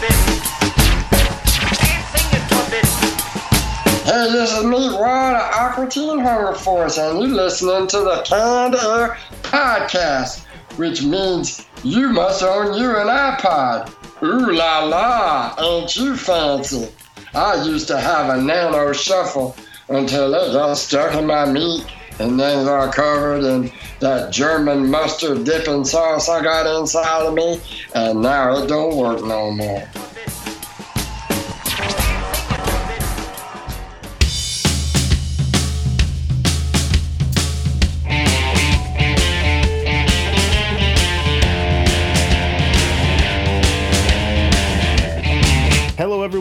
Hey, this is me, Rod of Aqua Teen Hunger Force, and you're listening to the Canned Podcast, which means you must own you an iPod. Ooh la la, ain't you fancy? I used to have a nano shuffle until it got stuck in my meat and then got covered in that German mustard dipping oh, sauce I got inside of me, and now it don't work no more.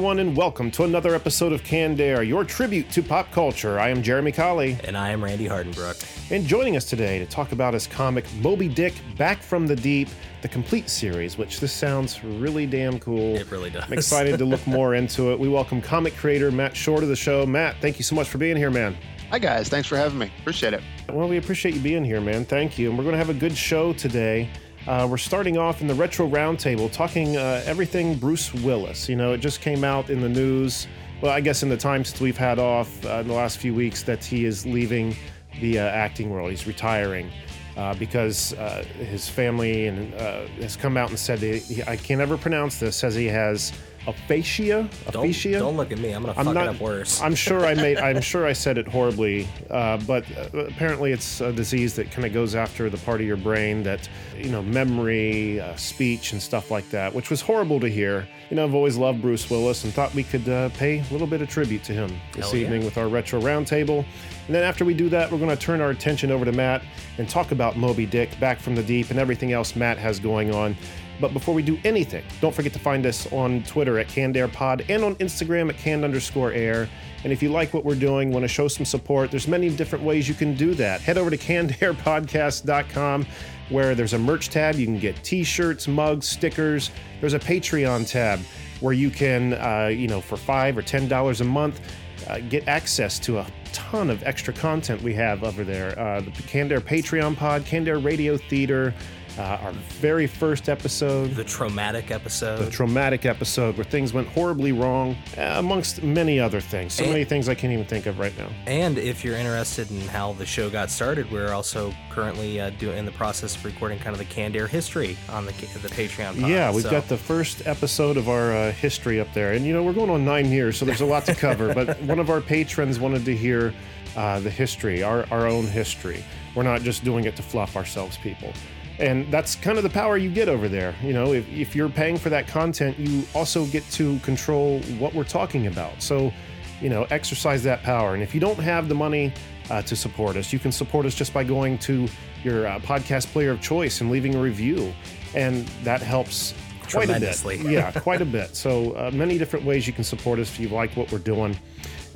Everyone, and welcome to another episode of Canned Air, your tribute to pop culture. I am Jeremy Colley, And I am Randy Hardenbrook. and joining us today to talk about his comic Moby Dick Back from the Deep, the complete series, which this sounds really damn cool. It really does. I'm excited to look more into it. We welcome comic creator Matt Shore to the show. Matt, thank you so much for being here, man. Hi guys, thanks for having me. Appreciate it. Well, we appreciate you being here, man. Thank you. And we're going to have a good show today. Uh, we're starting off in the Retro Roundtable talking uh, everything Bruce Willis. You know, it just came out in the news. Well, I guess in the time since we've had off uh, in the last few weeks that he is leaving the uh, acting world. He's retiring. Uh, because uh, his family and has come out and said he, I can't ever pronounce this. Says he has aphasia. Don't, don't look at me. I'm gonna I'm fuck not. it up worse. I'm sure I made. I'm sure I said it horribly, uh, but uh, apparently it's a disease that kind of goes after the part of your brain that, you know, memory, uh, speech, and stuff like that, which was horrible to hear. You know, I've always loved Bruce Willis and thought we could uh, pay a little bit of tribute to him this Hell yeah. evening with our retro roundtable. And then after we do that, we're going to turn our attention over to Matt and talk about Moby Dick, Back from the Deep, and everything else Matt has going on. But before we do anything, don't forget to find us on Twitter at CannedAirPod and on Instagram at canned underscore air. And if you like what we're doing, want to show some support, there's many different ways you can do that. Head over to cannedairpodcast.com where there's a merch tab. You can get t-shirts, mugs, stickers. There's a Patreon tab where you can, uh, you know, for five or ten dollars a month, uh, get access to a ton of extra content we have over there. Uh, the Canned Air Patreon pod, Canned Air Radio Theater, uh, our very first episode, the traumatic episode. the traumatic episode where things went horribly wrong, uh, amongst many other things. So And- many things I can't even think of right now. and if you're interested in how the show got started, we're also currently uh, doing in the process of recording kind of the canned air history on the the Patreon. Pod. Yeah, we've So, got the first episode of our uh, history up there. And, you know, we're going on nine years, so there's a lot to cover. but one of our patrons wanted to hear uh, the history, our, our own history. We're not just doing it to fluff ourselves, people. And that's kind of the power you get over there. You know, if, if you're paying for that content, you also get to control what we're talking about. So, you know, exercise that power. And if you don't have the money uh, to support us, you can support us just by going to your uh, podcast player of choice and leaving a review. And that helps quite a bit. Tremendously. Yeah, quite a bit. So, uh, many different ways you can support us if you like what we're doing.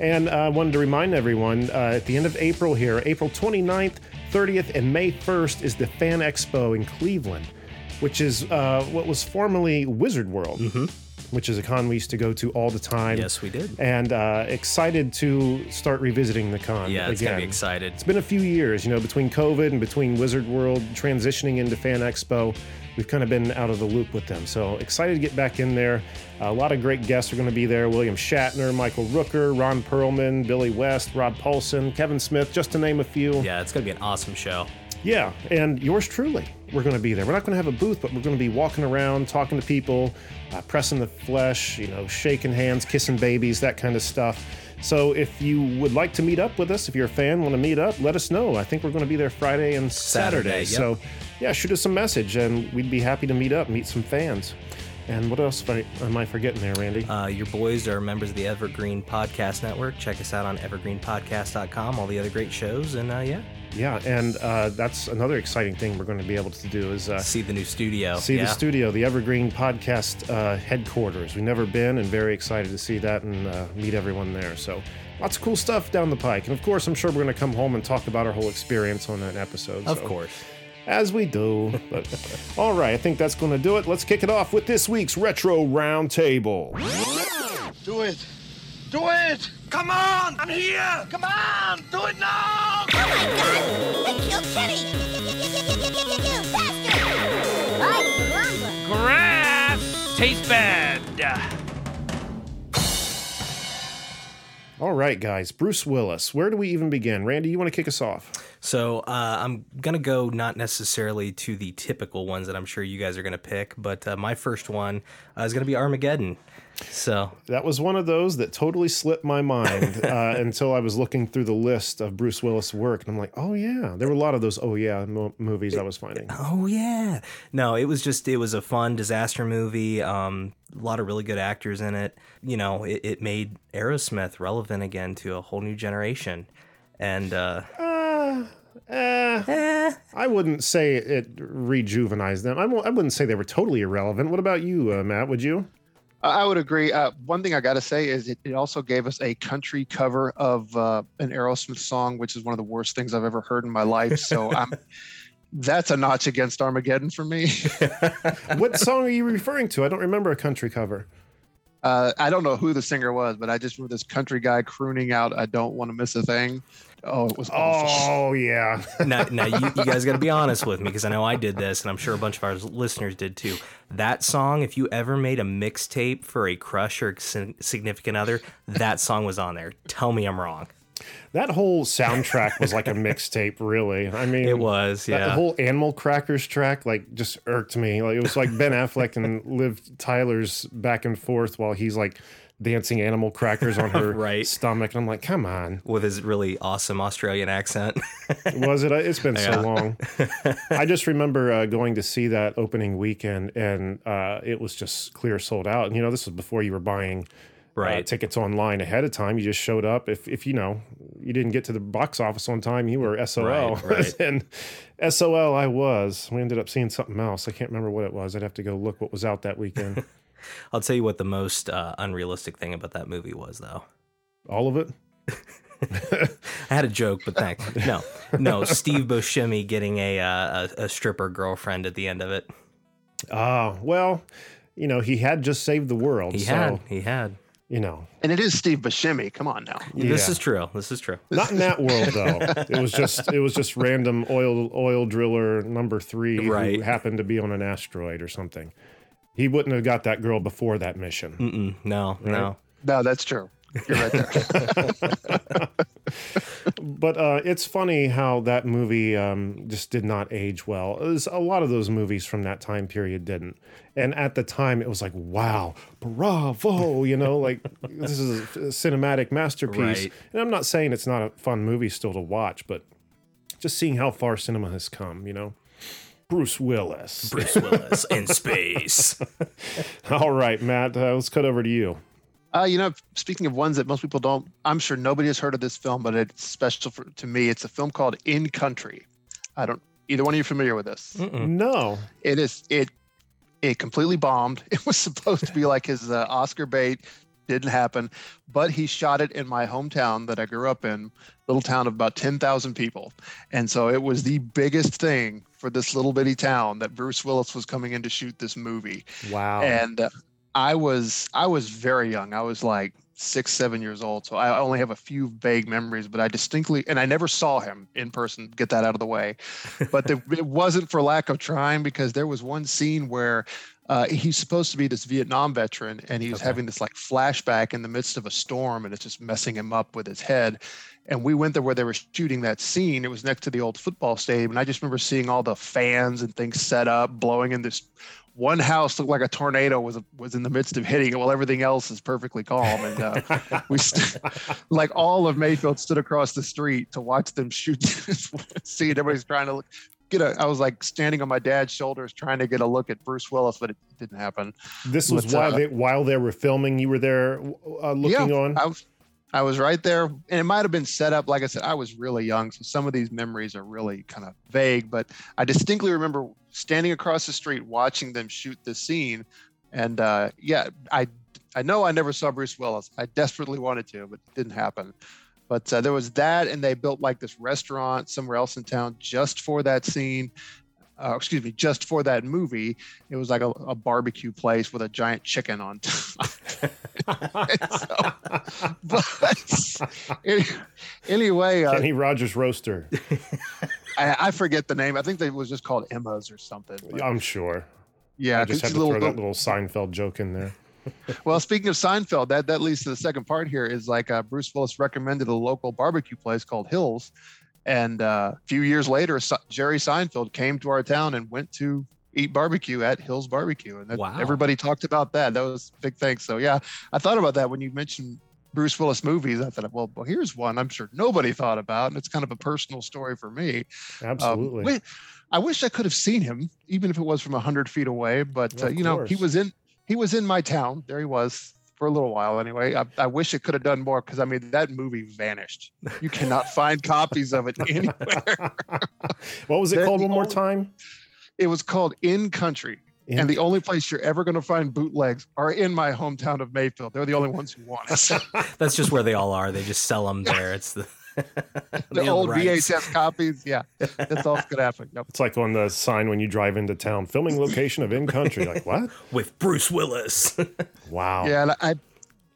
And uh, I wanted to remind everyone uh, at the end of April here, April 29th, 30th, and May 1st is the Fan Expo in Cleveland, which is uh, what was formerly Wizard World, which is a con we used to go to all the time. Mm-hmm. Yes, we did. And uh, excited to start revisiting the con. Yeah, it's again. gonna be excited. It's been a few years, you know, between COVID and between Wizard World transitioning into Fan Expo. We've kind of been out of the loop with them. So excited to get back in there. a lot of great guests are going to be there William Shatner, Michael Rooker, Ron Perlman, Billy West, Rob Paulsen, Kevin Smith, just to name a few. Yeah, it's gonna be an awesome show. Yeah, and yours truly, we're going to be there. We're not going to have a booth, but we're going to be walking around, talking to people, uh, pressing the flesh, you know, shaking hands, kissing babies, that kind of stuff. So if you would like to meet up with us, if you're a fan, want to meet up, let us know. I think we're going to be there Friday and Saturday. Saturday, yep. So yeah, shoot us a message, and we'd be happy to meet up, meet some fans. And what else am I- forgetting there, Randy? Uh, your boys are members of the Evergreen Podcast Network. Check us out on evergreenpodcast.com. All the other great shows, and uh, yeah, yeah, and uh, that's another exciting thing we're going to be able to do is uh, see the new studio. see yeah. the studio, the Evergreen Podcast uh, headquarters. We've never been, and very excited to see that and uh, meet everyone there. So, lots of cool stuff down the pike. And of course, I'm sure we're going to come home and talk about our whole experience on that episode. Of so- course. As we do. But all right, I think that's going to do it. Let's kick it off with this week's retro roundtable. Do it. Do it. Come on! I'm here! Come on! Do it now! Oh my god! They killed Kenny! Faster! Right, Grass taste bad. All right, guys. Bruce Willis. Where do we even begin? Randy, you want to kick us off? So uh, I'm gonna go not necessarily to the typical ones that I'm sure you guys are gonna pick, but uh, my first one uh, is gonna be Armageddon. So That was one of those that totally slipped my mind uh, until I was looking through the list of Bruce Willis work, and I'm like, oh yeah, there were a lot of those. Oh yeah, mo- movies I was finding. Oh yeah. No, it was just it was a fun disaster movie. Um, a lot of really good actors in it. You know, it, it made Aerosmith relevant again to a whole new generation. And uh, Uh, eh, I wouldn't say it rejuvenized them. I won't- I wouldn't say they were totally irrelevant. What about you, uh, Matt? Would you? I I would agree. Uh, one thing I got to say is it, it also gave us a country cover of uh, an Aerosmith song, which is one of the worst things I've ever heard in my life. So I'm, that's a notch against Armageddon for me. What song are you referring to? I don't remember a country cover. Uh, I don't know who the singer was, but I just remember this country guy crooning out, "I don't want to miss a thing." Oh, it was awful. Oh yeah. now, now you, you guys got to be honest with me because I know I did this, and I'm sure a bunch of our listeners did too. That song, if you ever made a mixtape for a crush or significant other, that song was on there. Tell me I'm wrong. That whole soundtrack was like a mixtape, really. I mean, It was, That yeah. whole Animal Crackers track, like, just irked me. Like, it was like Ben Affleck and Liv Tyler's back and forth while he's like dancing animal crackers on her Right. stomach. And I'm like, come on. With his really awesome Australian accent. Was it? It's been Yeah. so long. I just remember uh, going to see that opening weekend, and uh, it was just clear sold out. And you know, this was before you were buying uh, tickets online ahead of time. You just showed up. If if you know you didn't get to the box office on time, you were SOL. Right, right. and SOL, I was. We ended up seeing something else. I can't remember what it was. I'd have to go look what was out that weekend. I'll tell you what the most uh, unrealistic thing about that movie was, though. All of it. I had a joke, but thanks. No, no, Steve Buscemi getting a, uh, a a stripper girlfriend at the end of it. Ah, well, you know, he had just saved the world. He so, had, he had. you know, And it is Steve Buscemi. Come on now. This is true. This is true. Not in that world though. It was just it was just random oil oil driller number three who happened to be on an asteroid or something. He wouldn't have got that girl before that mission. Mm-mm, no, no. No, that's true. You're right there. But uh, it's funny how that movie um, just did not age well. Was- a lot of those movies from that time period didn't. And at the time, it was like, wow, bravo, you know, like this is a cinematic masterpiece. Right. And I'm not saying it's not a fun movie still to watch, but just seeing how far cinema has come, you know. Bruce Willis. Bruce Willis in space. All right, Matt, uh, let's cut over to you. Uh, you know, speaking of ones that most people don't, I'm sure nobody has heard of this film, but it's special for, to me. It's a film called In Country. I don't. Either one of you familiar with this? No. It is. It. It completely bombed. It was supposed to be like his uh, Oscar bait. Didn't happen, but he shot it in my hometown that I grew up in, little town of about ten thousand people, and so it was the biggest thing for this little bitty town that Bruce Willis was coming in to shoot this movie Wow. and uh, I was I was very young. I was like six, seven years old, so I only have a few vague memories. But I distinctly, and I never saw him in person. Get that out of the way. But the, it wasn't for lack of trying because there was one scene where. Uh, he's supposed to be this Vietnam veteran, and he's Okay. having this like flashback in the midst of a storm, and it's just messing him up with his head. And we went there where they were shooting that scene. It was next to the old football stadium, and I just remember seeing all the fans and things set up, blowing in this one house looked like a tornado was was in the midst of hitting it while everything else is perfectly calm and uh, we st- like all of mayfield stood across the street to watch them shoot see, everybody's trying to look, get a i was like standing on my dad's shoulders trying to get a look at bruce willis but it didn't happen This was What's while up? they, while they were filming. You were there uh, looking yeah, on. I was, I was right there, and it might have been set up. Like I said, I was really young, so some of these memories are really kind of vague. But I distinctly remember standing across the street watching them shoot this scene, and uh, yeah, I I know I never saw Bruce Willis. I desperately wanted to, but it didn't happen. But uh, there was that, and they built like this restaurant somewhere else in town just for that scene. Uh, excuse me, just for that movie. It was like a, a barbecue place with a giant chicken on top. so, but anyway, uh, Kenny Rogers Roaster. I, I forget the name. I think they was just called Emma's or something. but- I'm sure. Yeah, I just had to a throw that little Seinfeld joke in there. Well, speaking of Seinfeld, that that leads to the second part here. Is like uh, Bruce Willis recommended a local barbecue place called Hills, and uh, a few years later, Se- Jerry Seinfeld came to our town and went to eat barbecue at Hills Barbecue, and that, Wow. everybody talked about that. That was a big thing. So yeah, I thought about that when you mentioned Bruce Willis movies. I thought, well, well, here's one I'm sure nobody thought about, and it's kind of a personal story for me. Um, Absolutely. wi- I wish I could have seen him, even if it was from hundred feet away. But uh, you know, he was in he was in my town. There he was for a little while, anyway. I, I wish it could have done more because I mean that movie vanished. You cannot find copies of it anywhere. what was it That- called one more time? It was called In Country. In- and the only place you're ever going to find bootlegs are in my hometown of Mayfield. They're the only ones who want it. That's just where they all are. They just sell them there. It's the, the they old rights. VHS copies. Yeah, that's all that's going to happen. Yep. It's like on the sign when you drive into town, filming location of in country. Like what? with Bruce Willis. Wow. Yeah, and I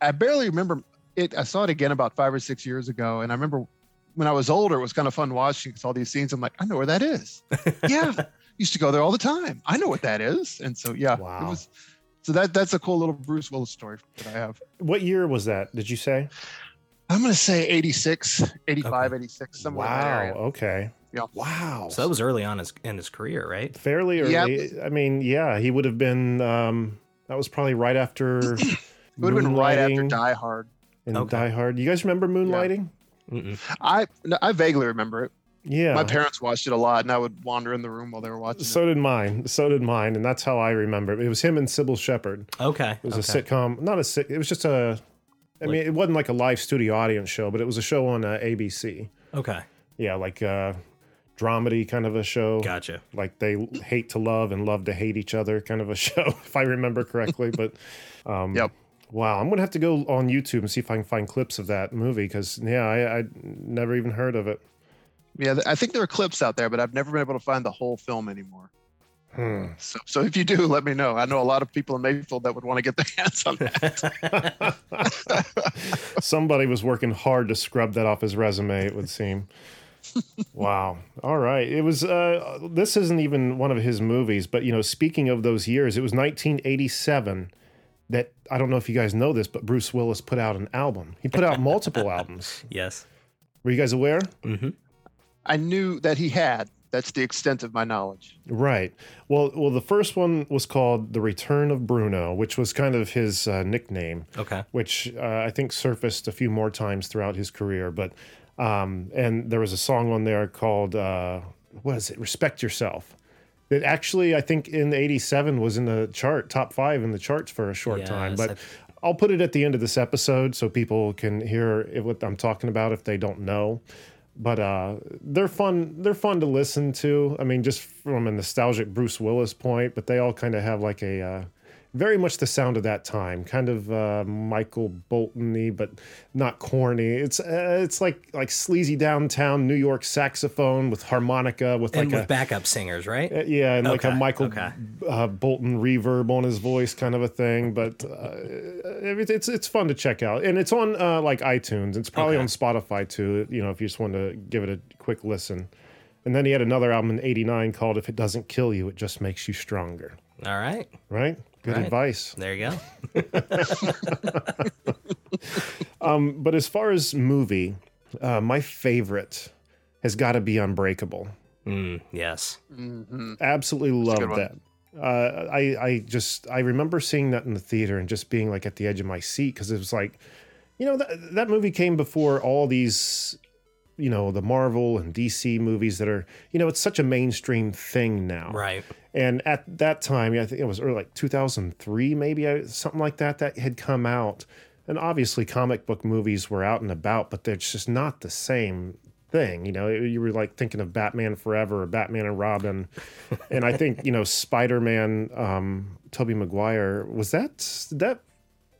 I barely remember it. I saw it again about five or six years ago, and I remember when I was older, it was kind of fun watching all these scenes. I'm like, I know where that is. yeah, used to go there all the time. I know what that is, and so yeah, Wow. it was. So that that's a cool little Bruce Willis story that I have. What year was that? Did you say? I'm going to say 86, 85, 86, somewhere in that wow. area. Okay. Yeah. Wow. so that was early on his, in his career, right? fairly early. Yep. I mean, yeah, he would have been. Um, that was probably right after. It would have been right after Die Hard. and Okay. Die Hard. You guys remember Moonlighting? Mm-mm. I no, I vaguely remember it. Yeah. My parents watched it a lot, and I would wander in the room while they were watching. So did mine. So did mine, and that's how I remember it. It was him and Cybill Shepherd. Okay. It was okay. a sitcom, not a sit. It was just a. I Like- mean, it wasn't like a live studio audience show, but it was a show on uh, ABC. Okay. Yeah, like uh, dramedy kind of a show. Gotcha. Like they hate to love and love to hate each other kind of a show, if I remember correctly. But um, Yep. Wow, I'm gonna have to go on YouTube and see if I can find clips of that movie because yeah, I, I never even heard of it. Yeah, I think there are clips out there, but I've never been able to find the whole film anymore. Hmm. So, so if you do, let me know. I know a lot of people in Mayfield that would want to get their hands on that. Somebody was working hard to scrub that off his resume. It would seem. wow. All right. It was. Uh, this isn't even one of his movies, but you know, speaking of those years, it was 1987 that I don't know if you guys know this, but Bruce Willis put out an album. He put out multiple albums. Yes. Were you guys aware? Mm-hmm. I knew that he had. That's the extent of my knowledge. Right. Well, well, the first one was called "The Return of Bruno," which was kind of his uh, nickname. Okay. which uh, I think surfaced a few more times throughout his career. But um, and there was a song on there called uh, what is it? Respect Yourself. That actually I think in '87 was in the chart, top five in the charts for a short time. Yes, But I'll put it at the end of this episode so people can hear what I'm talking about if they don't know. But uh, they're fun. They're fun to listen to. I mean, just from a nostalgic Bruce Willis point, but they all kind of have like a uh, very much the sound of that time, kind of uh, Michael Bolton-y, but not corny. It's uh, it's like like sleazy downtown New York saxophone with harmonica with And like with a backup singers, right? uh, yeah, and like a Michael okay. uh, Bolton reverb on his voice, kind of a thing. But uh, it- it's it's fun to check out, and it's on uh, like iTunes. It's probably Okay. on Spotify too. You know, if you just want to give it a quick listen. And then he had another album in '89 called "If It Doesn't Kill You, It Just Makes You Stronger." All right. Right? Good Right. advice. There you go. Um, but as far as movie, uh, my favorite has got to be Unbreakable. Mm, yes. hmm absolutely That's a good loved that. Uh, I I just I remember seeing that in the theater and just being like at the edge of my seat because it was like, you know, that that movie came before all these, you know, the Marvel and DC movies that are, you know, it's such a mainstream thing now. Right. And at that time, I think it was early, like 2003, maybe something like that, that had come out. And obviously, comic book movies were out and about, but they're just not the same thing. You know, you were like thinking of Batman Forever or Batman and Robin. and I think, you know, Spider Man, um, Tobey Maguire, was that, that,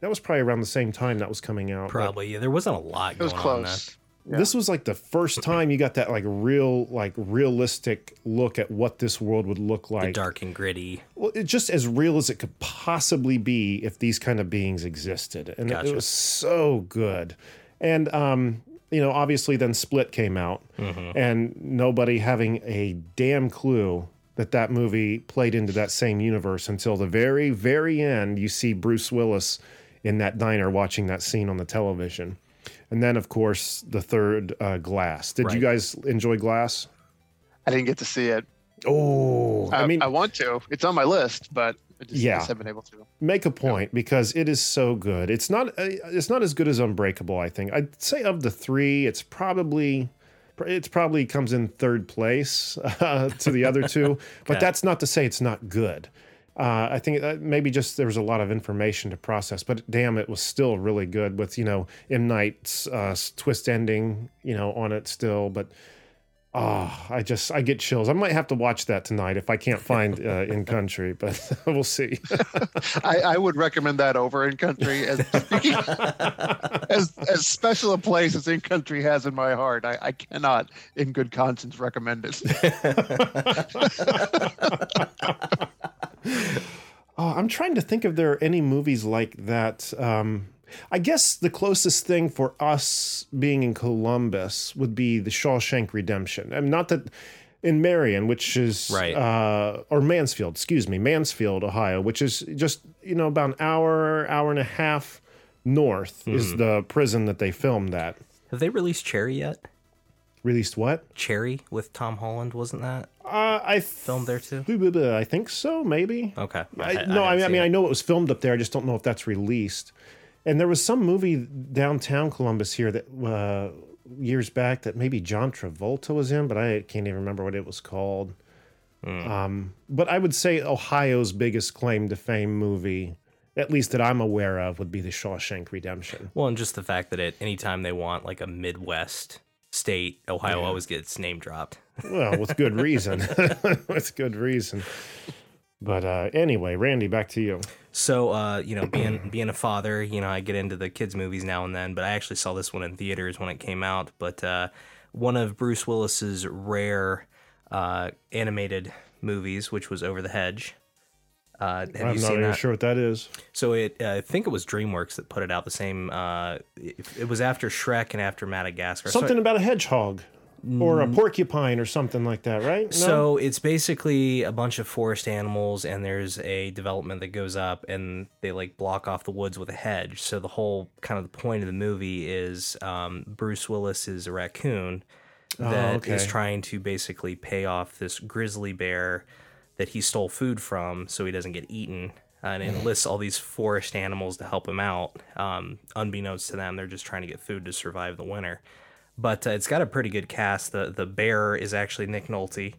that was probably around the same time that was coming out. but- Probably. Yeah, there wasn't a lot It was going on. There. close. Yeah. this was like the first time you got that like real like realistic look at what this world would look The like dark and gritty. well, just as real as it could possibly be if these kind of beings existed, and it- Gotcha. it was so good. And um, you know, obviously, then Split came out, Mm-hmm. and nobody having a damn clue that that movie played into that same universe until the very, very end. You see Bruce Willis in that diner watching that scene on the television. And then, of course, the third uh, Glass. Did you guys enjoy Glass? I didn't get to see it. Oh, I mean, I want to. It's on my list, but I just, Yeah. just haven't been able to. make a point because it is so good. It's not uh, it's not as good as Unbreakable. I think I'd say of the three, it's probably it's probably comes in third place uh, to the other two. But that's not to say it's not good. Uh, I think that maybe just there was a lot of information to process, but damn, it was still really good with you know M Night's uh, twist ending, you know, on it still. But oh, I just I get chills. I might have to watch that tonight if I can't find uh, in country, but we'll see. I, I would recommend that over in country as as as special a place as in country has in my heart. I, I cannot, in good conscience, recommend it. Oh, I'm trying to think if there are any movies like that. Um, I guess the closest thing for us being in Columbus would be the Shawshank Redemption. I mean, not that in Marion, which is Right. uh, or Mansfield, excuse me, Mansfield, Ohio, which is just you know about an hour, hour and a half north is the prison that they filmed that. Have they released Cherry yet? Released what? Cherry with Tom Holland, wasn't that Uh, I filmed there too? I think so, maybe. Okay. I, no, I, mean, I mean, I know it was filmed up there. I just don't know if that's released. And there was some movie downtown Columbus here that uh, years back that maybe John Travolta was in, but I can't even remember what it was called. Um, but I would say Ohio's biggest claim to fame movie, at least that I'm aware of, would be The Shawshank Redemption. Well, and just the fact that at any time they want like a Midwest state, Ohio Yeah. always gets name dropped. Well, with good reason. with good reason. But uh, anyway, Randy, back to you. So, uh, you know, being being a father, you know, I get into the kids' movies now and then, but I actually saw this one in theaters when it came out. But uh, one of Bruce Willis's rare uh, animated movies, which was Over the Hedge. Uh, have I'm you not seen even that? sure what that is. So it, uh, I think it was DreamWorks that put it out. The same. Uh, it, it was after Shrek and after Madagascar. So- Something about a hedgehog or a porcupine or something like that, right? No? So it's basically a bunch of forest animals, and there's a development that goes up, and they like block off the woods with a hedge. So the whole kind of the point of the movie is um, Bruce Willis is a raccoon that is Oh, okay. trying to basically pay off this grizzly bear that he stole food from, so he doesn't get eaten. And it enlists all these forest animals to help him out. Um, unbeknownst to them, they're just trying to get food to survive the winter. But uh, it's got a pretty good cast. The the bear is actually Nick Nolte.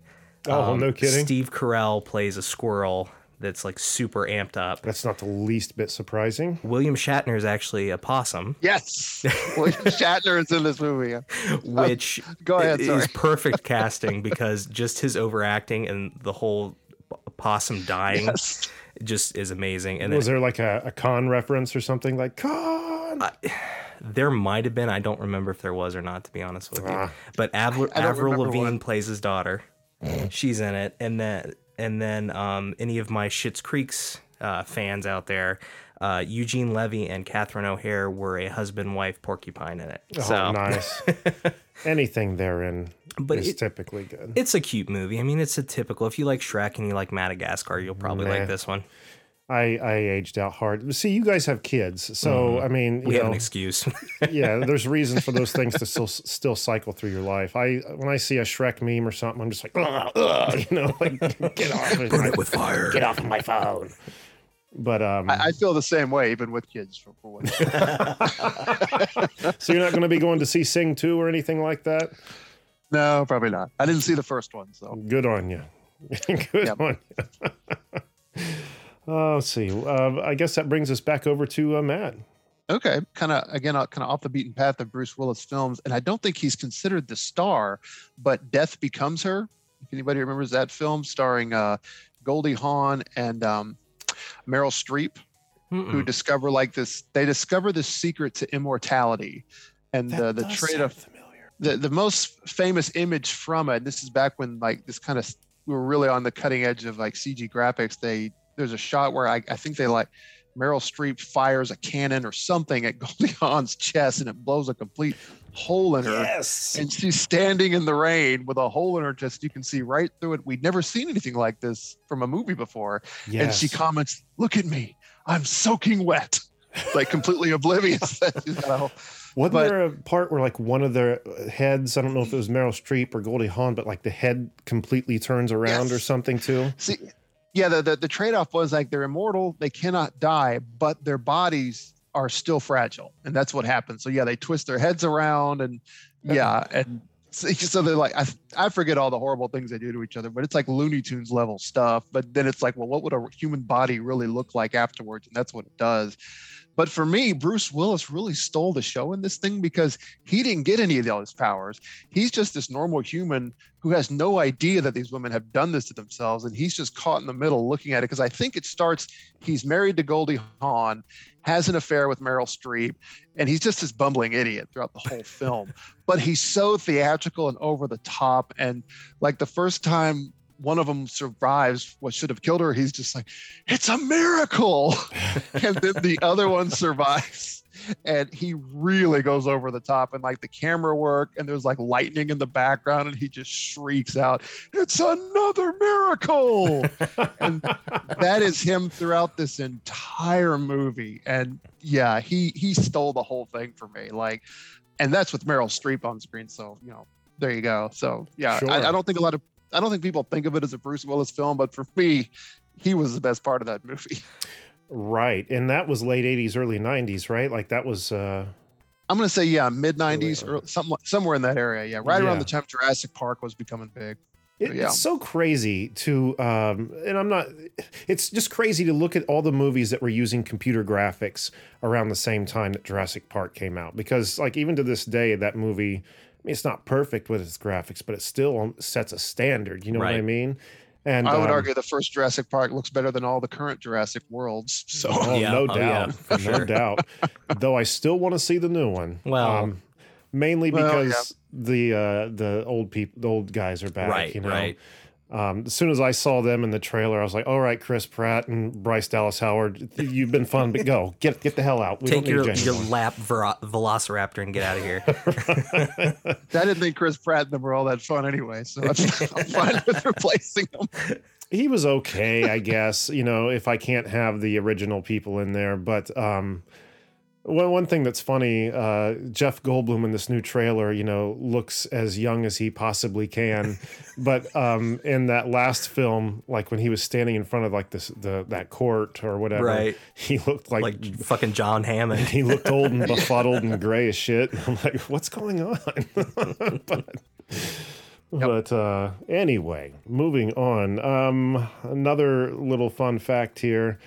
oh, no kidding. Um, Steve Carell plays a squirrel that's like super amped up. That's not the least bit surprising. William Shatner is actually a possum, Yes, William Shatner is in this movie. which go ahead, is perfect casting because just his overacting and the whole possum dying Yes. just is amazing. And Was then there like a, a con reference or something like con? There might have been, I don't remember if there was or not, to be honest with you. Ah. But Avril, Avril Lavigne one. plays his daughter. She's in it, and then and then um, any of my Schitt's Creek's uh, fans out there, uh, Eugene Levy and Catherine O'Hara were a husband wife porcupine in it. Oh, so nice. Anything therein But is it- typically good. it's a cute movie. I mean, it's a typical. If you like Shrek and you like Madagascar, you'll probably Nah. like this one. I, I aged out hard. See, you guys have kids, so I mean, Mm-hmm. We you have an excuse. yeah, there's reasons for those things to still still cycle through your life. I when I see a Shrek meme or something, I'm just like, ugh, ugh, you know, like get off, burn it with fire. get off of my phone. But um, I, I feel the same way, even with kids. For, for so you're not going to be going to see Sing two or anything like that. no, probably not. I didn't see the first one, so Good on you. Good Yep. on you. Oh, let's see. Uh, I guess that brings us back over to uh, Matt. okay. Kind of again, kind of off the beaten path of Bruce Willis films, and I don't think he's considered the star, but Death Becomes Her. If anybody remembers that film, starring uh, Goldie Hawn and um, Meryl Streep. who Mm-mm. discover like this they discover the secret to immortality and the the does trait of familiar. the, the most famous image from it this is back when like this kind of we were really on the cutting edge of like cg graphics they there's a shot where i, I think they like Meryl Streep fires a cannon or something at Goldie Hawn's chest and it blows a complete hole in her. Yes. And she's standing in the rain with a hole in her chest. You can see right through it. We'd never seen anything like this from a movie before. Yes. And she comments, Look at me. I'm soaking wet. Like completely oblivious got a. Wasn't but- there a part where like one of their heads, I don't know if it was Meryl Streep or Goldie Hawn, but like the head completely turns around or something too? See, yeah, the, the, the trade off was like they're immortal, they cannot die, but their bodies are still fragile. And that's what happens. So, yeah, they twist their heads around and, yeah. And so, so they're like, I, I forget all the horrible things they do to each other, but it's like Looney Tunes level stuff. But then it's like, well, what would a human body really look like afterwards? And that's what it does. But for me, Bruce Willis really stole the show in this thing because he didn't get any of those powers. He's just this normal human who has no idea that these women have done this to themselves. And he's just caught in the middle looking at it. Because I think it starts, he's married to Goldie Hawn, has an affair with Meryl Streep, and he's just this bumbling idiot throughout the whole film. But he's so theatrical and over the top. And like the first time one of them survives what should have killed her, he's just like, it's a miracle. and then the other one survives. And he really goes over the top and like the camera work, and there's like lightning in the background, and he just shrieks out, It's another miracle. and that is him throughout this entire movie. And yeah, he he stole the whole thing for me. Like, and that's with Meryl Streep on screen. So, you know, there you go. So yeah, Sure. I, I don't think a lot of I don't think people think of it as a Bruce Willis film, but for me, he was the best part of that movie. Right. And that was late 80s, early 90s, right? Like that was uh I'm gonna say yeah, mid '90s or somewhere in that area. Yeah, right around the time Jurassic Park was becoming big. It, Yeah. It's so crazy to, um, and I'm not. It's just crazy to look at all the movies that were using computer graphics around the same time that Jurassic Park came out. Because, like, even to this day, that movie, mean, it's not perfect with its graphics, but it still sets a standard. You know what I mean? And I would um, argue the first Jurassic Park looks better than all the current Jurassic worlds. So Oh, Yeah. no Oh, yeah, doubt, no doubt. Though I still want to see the new one. Um, Well- mainly Well, because the uh, the old people, the old guys are back. Right, you know? right. Um, as soon as I saw them in the trailer, I was like, "All right, Chris Pratt and Bryce Dallas Howard, you've been fun, but go get get the hell out. We Take don't your, need you your lap ver- velociraptor and get out of here. I didn't think Chris Pratt and them were all that fun anyway. So I'm, I'm fine with replacing them. he was okay, I guess. You know, if I can't have the original people in there, but um, one one thing that's funny, uh, Jeff Goldblum in this new trailer, you know, looks as young as he possibly can, but um, in that last film, like when he was standing in front of like this the that court or whatever, Right. he looked like. like fucking John Hammond. he looked old and befuddled and gray as shit. I'm like, what's going on? but but uh, anyway, moving on. Um, another little fun fact here,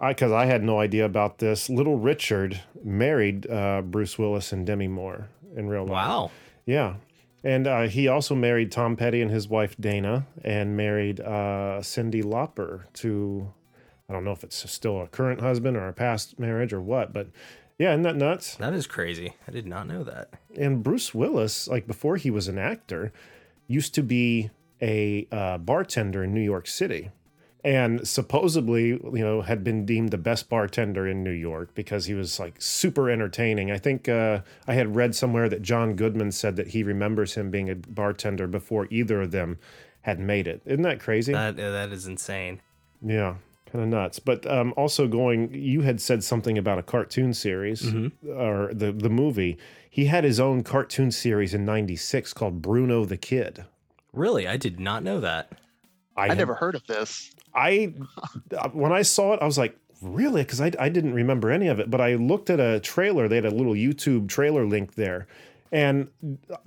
because I, had no idea about this. Little Richard married uh, Bruce Willis and Demi Moore in real life. Wow. Yeah. And uh, he also married Tom Petty and his wife Dana, and married uh, Cyndi Lauper to, I don't know if it's still a current husband or a past marriage or what, but yeah, isn't that nuts? That is crazy. I did not know that. And Bruce Willis, like before he was an actor, used to be a uh, bartender in New York City. And supposedly, you know, had been deemed the best bartender in New York because he was like super entertaining. I think uh, I had read somewhere that John Goodman said that he remembers him being a bartender before either of them had made it. Isn't that crazy? That that is insane. Yeah, kind of nuts. But um, also going, you had said something about a cartoon series or the the movie. He had his own cartoon series in '96 called Bruno the Kid. Really, I did not know that. I had- never heard of this. I when I saw it, I was like, really? Because I, I didn't remember any of it. But I looked at a trailer. They had a little YouTube trailer link there. And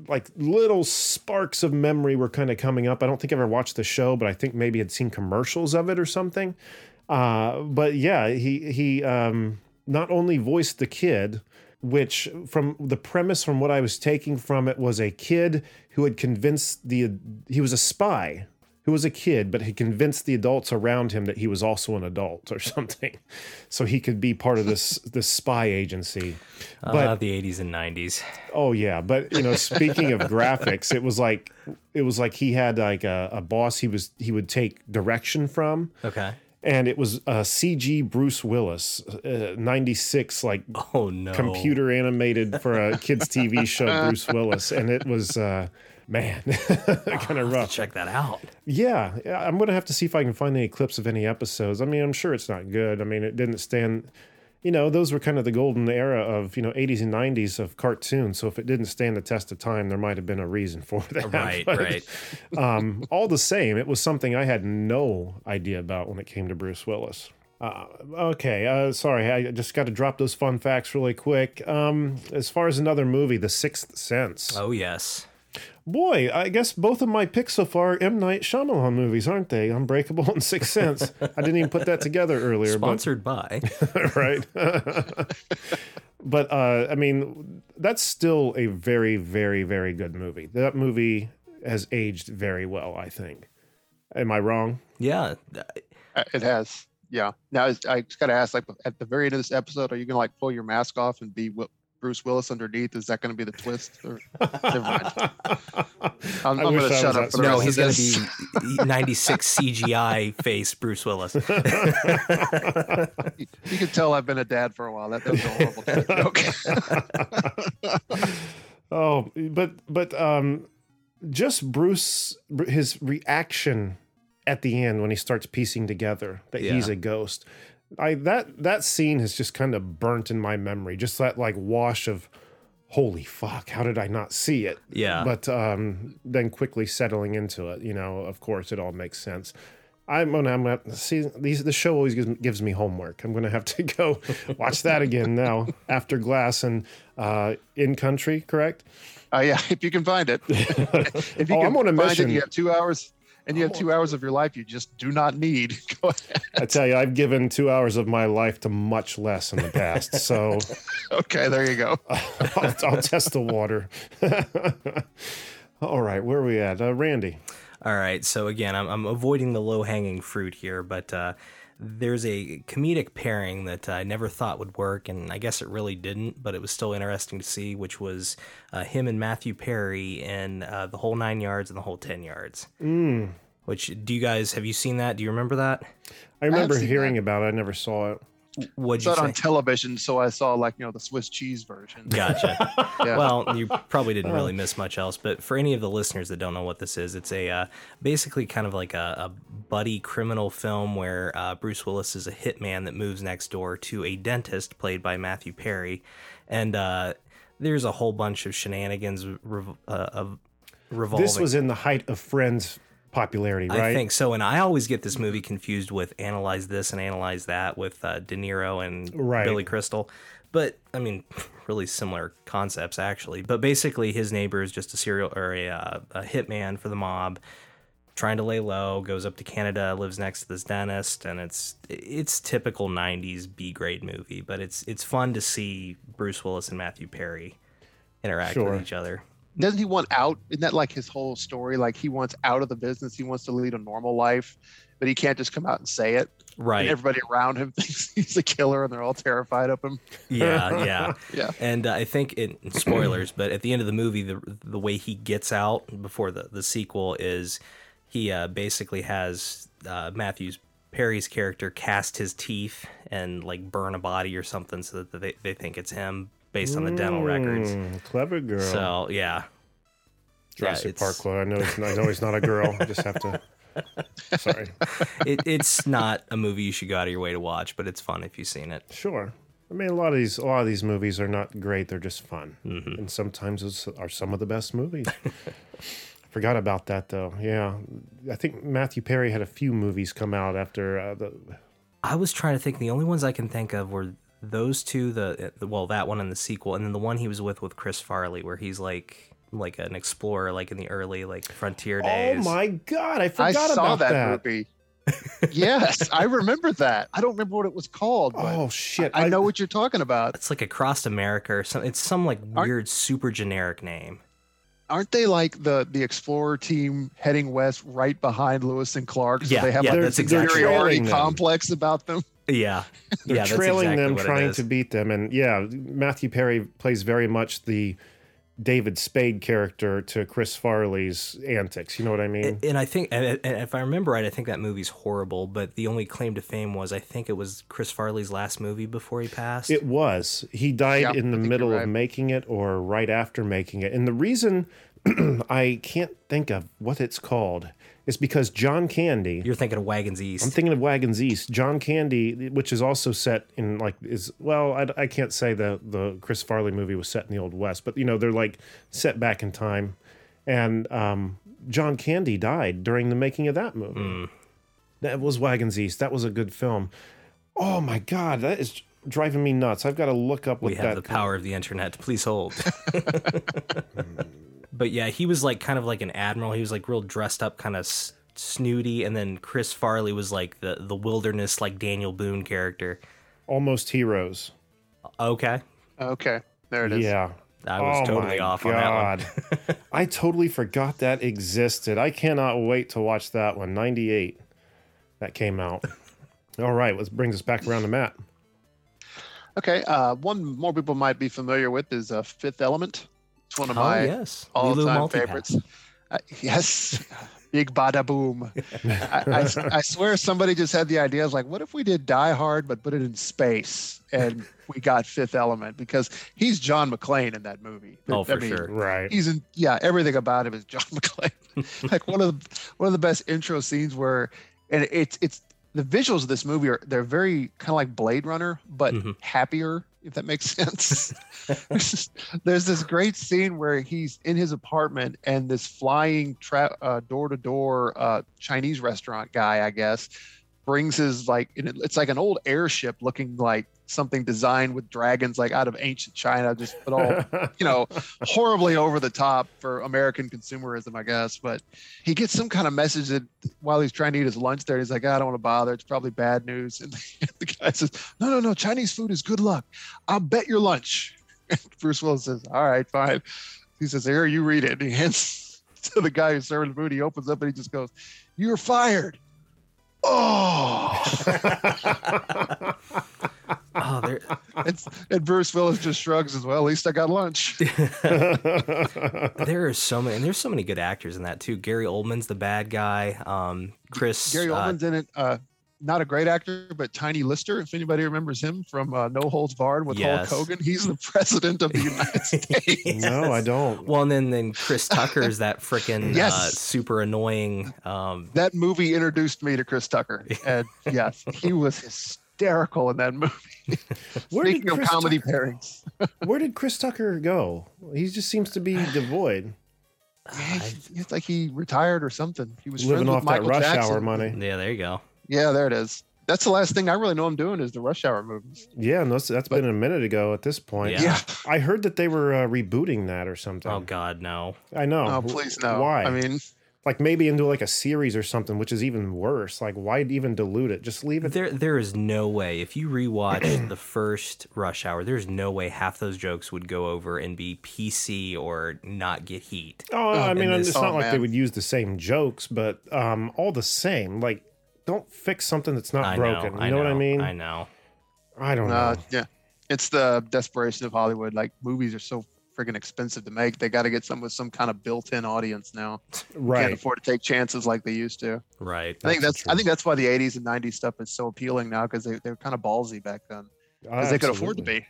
like little sparks of memory were kind of coming up. I don't think I ever watched the show, but I think maybe had seen commercials of it or something. Uh, but yeah, he he um, not only voiced the kid, which from the premise from what I was taking from it was a kid who had convinced the he was a spy who was a kid but had convinced the adults around him that he was also an adult or something so he could be part of this this spy agency Uh, but the 80s and 90s. oh yeah but you know speaking of graphics it was like it was like he had like a, a boss he was he would take direction from Okay. and it was uh, CG Bruce Willis, uh, 96, like Oh no. computer animated for a kids' TV show, Bruce Willis. And it was, uh, man, kind of rough. Check that out. Yeah, yeah, I'm gonna have to see if I can find any clips of any episodes. I mean, I'm sure it's not good. I mean, it didn't stand. You know, those were kind of the golden era of you know 80s and 90s of cartoons. So if it didn't stand the test of time, there might have been a reason for that. Right, But, right. um, all the same, it was something I had no idea about when it came to Bruce Willis. Uh, okay, uh, sorry, I just got to drop those fun facts really quick. Um, as far as another movie, The Sixth Sense. Oh yes. Boy, I guess both of my picks so far are M. Night Shyamalan movies, aren't they? Unbreakable and Sixth Sense. I didn't even put that together earlier, Sponsored by. but right. but uh, I mean, that's still a very, very, very good movie. That movie has aged very well, I think. Am I wrong? Yeah. Uh, It has. Yeah. Now I I just got to ask, like, at the very end of this episode, are you gonna like pull your mask off and be Wi- Bruce Willis underneath? Is that gonna be the twist? Or never mind. I'm, I I'm gonna shut up for No, he's gonna be 96 CGI face Bruce Willis. You can tell I've been a dad for a while. That, that was a horrible dad joke. Oh, but but um, just Bruce, his reaction at the end when he starts piecing together that he's a ghost. I that that scene has just kind of burnt in my memory. Just that like wash of, holy fuck, how did I not see it? Yeah. But um, then quickly settling into it, you know, of course, it all makes sense. I'm gonna, I'm gonna see these. The show always gives, me- gives me homework. I'm gonna have to go watch that again now after Glass and uh, In Country, correct? Uh, yeah, if you can find it. if you Oh, can I'm on a find mission. It, you have two hours, and you have two hours of your life you just do not need. Go ahead. I tell you, I've given two hours of my life to much less in the past. So Okay, there you go. I'll, I'll test the water. All right, where are we at? Uh, Randy. All right. So again, I'm, I'm avoiding the low hanging fruit here, but uh, there's a comedic pairing that I never thought would work, and I guess it really didn't, but it was still interesting to see, which was uh, him and Matthew Perry in uh, the whole nine yards and the whole ten yards. Mm. Which do you guys have you seen that? Do you remember that? I remember seen hearing about it. I never saw it. What'd saw it on television, so I saw like you know the Swiss cheese version. Gotcha. Yeah. Well, you probably didn't really miss much else, but for any of the listeners that don't know what this is, it's a uh, basically kind of like a, a buddy criminal film where uh, Bruce Willis is a hitman that moves next door to a dentist played by Matthew Perry, and uh, there's a whole bunch of shenanigans rev- uh, of revolving. This was in the height of Friends popularity, right? I think so, and I always get this movie confused with Analyze This and Analyze That with uh, De Niro and Right. Billy Crystal. But I mean, really similar concepts actually. But basically, his neighbor is just a serial or a, uh, a hitman for the mob, trying to lay low. Goes up to Canada, lives next to this dentist, and it's it's typical '90s B grade movie. But it's it's fun to see Bruce Willis and Matthew Perry interact Sure. with each other. Doesn't he want out? Isn't that like his whole story? Like he wants out of the business. He wants to lead a normal life, but he can't just come out and say it. Right. And everybody around him thinks he's a killer, and they're all terrified of him. Yeah, yeah, Yeah. And uh, I think it spoilers, but at the end of the movie, the the way he gets out before the the sequel is he uh, basically has uh, Matthew's Perry's character cast his teeth and like burn a body or something so that they they think it's him based on the dental records. Mm, clever girl. So yeah, Jurassic it's- Park quote. I know, it's, I know he's not a girl. I just have to. Sorry. it, it's not a movie you should go out of your way to watch, but it's fun if you've seen it. Sure. I mean, a lot of these, a lot of these movies are not great. They're just fun, Mm-hmm. and sometimes those are some of the best movies. Forgot about that though. Yeah, I think Matthew Perry had a few movies come out after uh, the. I was trying to think. The only ones I can think of were those two. The, the well, that one and the sequel, and then the one he was with with Chris Farley, where he's like like an explorer, like in the early like frontier oh days. Oh my God! I I forgot saw about that, that. movie. yes, I remember that. I don't remember what it was called. But Oh shit! I know what you're talking about. It's like across America or some. It's some like Aren't- weird, super generic name. Aren't they like the the explorer team heading west right behind Lewis and Clark? So Yeah, they have yeah, like that's a exactly right. superiority Trailing complex about them. Yeah, They're yeah, that's trailing exactly them, trying to beat them, and yeah, Matthew Perry plays very much the David Spade character to Chris Farley's antics. You know what I mean? And, and I think, and, and if I remember right, I think that movie's horrible. But the only claim to fame was I think it was Chris Farley's last movie before he passed. It was. He died Yeah, in the middle you're of making it or right after making it. And the reason I can't think of what it's called is because John Candy. You're thinking of Wagons East. I'm thinking of Wagons East. John Candy, which is also set in like is well, I, I can't say the the Chris Farley movie was set in the Old West, but you know they're like set back in time. And um, John Candy died during the making of that movie. Hmm. That was Wagons East. That was a good film. Oh my god, that is driving me nuts. I've got to look up what we that. have the power of the internet. Please hold. but yeah, he was like kind of like an admiral. He was like real dressed up, kind of s- snooty. And then Chris Farley was like the the wilderness, like Daniel Boone character. Almost Heroes. Okay, Okay, there it is. Yeah. I was oh totally my off on that one. I totally forgot that existed. I cannot wait to watch that one. 98. That came out. All right, let's bring us back around to Matt. Okay, uh, one more people might be familiar with is uh, Fifth Element. It's one of Oh my yes, all-time Multipass. favorites. Uh, yes, big bada boom. I, I, I swear somebody just had the idea. I was like, what if we did Die Hard but put it in space and we got Fifth Element because he's John McClane in that movie. Oh, I for mean, sure. Right. He's in yeah, everything about him is John McClane. like one of the one of the best intro scenes where and it's it's the visuals of this movie are they're very kind of like Blade Runner, but Mhm. happier, if that makes sense. there's, this, great scene where he's in his apartment and this flying tra- uh, door-to-door uh, Chinese restaurant guy, I guess, brings his like it's like an old airship looking like something designed with dragons like out of ancient China, just put all you know, horribly over the top for American consumerism, I guess. But he gets some kind of message that while he's trying to eat his lunch there, he's like, ah, I don't want to bother. It's probably bad news. And the guy says, No, no, no. Chinese food is good luck. I'll bet your lunch. And Bruce Willis says, All right, fine. He says, Here, you read it. And he hands to the guy who's serving the food. He opens up and he just goes, You're fired. Oh, Oh, there. and, and Bruce Willis just shrugs as well. At least I got lunch. there are so many, and there's so many good actors in that too. Gary Oldman's the bad guy. Um, Chris. Gary uh, Oldman's in it. Uh, not a great actor, but Tiny Lister, if anybody remembers him from uh, No Holds Barred with Yes. Hulk Hogan, he's the president of the United States. no, I don't. well, and then then Chris Tucker is that freaking uh, super annoying. Um, That movie introduced me to Chris Tucker, and yes, he was hysterical in that movie. Where did Speaking of comedy Tucker- pairings, Where did Chris Tucker go? He just seems to be devoid, Yeah, it's like he retired or something. He was living off with Michael that rush Jackson. hour money. yeah, there you go. Yeah, there it is. That's the last thing I really know I'm doing is the Rush Hour movies. Yeah, and that's, that's been a minute ago at this point. Yeah. Yeah. I heard that they were uh, rebooting that or something. Oh God, no. I know. Oh, please no. Why? I mean, like maybe into like a series or something, which is even worse. Like, why even dilute it? Just leave it. There, there is no way. If you rewatch the first Rush Hour, there's no way half those jokes would go over and be PC or not get heat. Oh, I mean, this- it's not oh, like they would use the same jokes, but um, all the same, like, don't fix something that's not I broken. know. you know, what I mean? I know. I don't uh, know. yeah, it's the desperation of Hollywood. Like movies are so friggin' expensive to make. They got to get some with some kind of built-in audience now. Right. Can't afford to take chances like they used to. Right. I think That's that's I think that's why the 80s and 90s stuff is so appealing now because they, they were kind of ballsy back then because they could afford to be.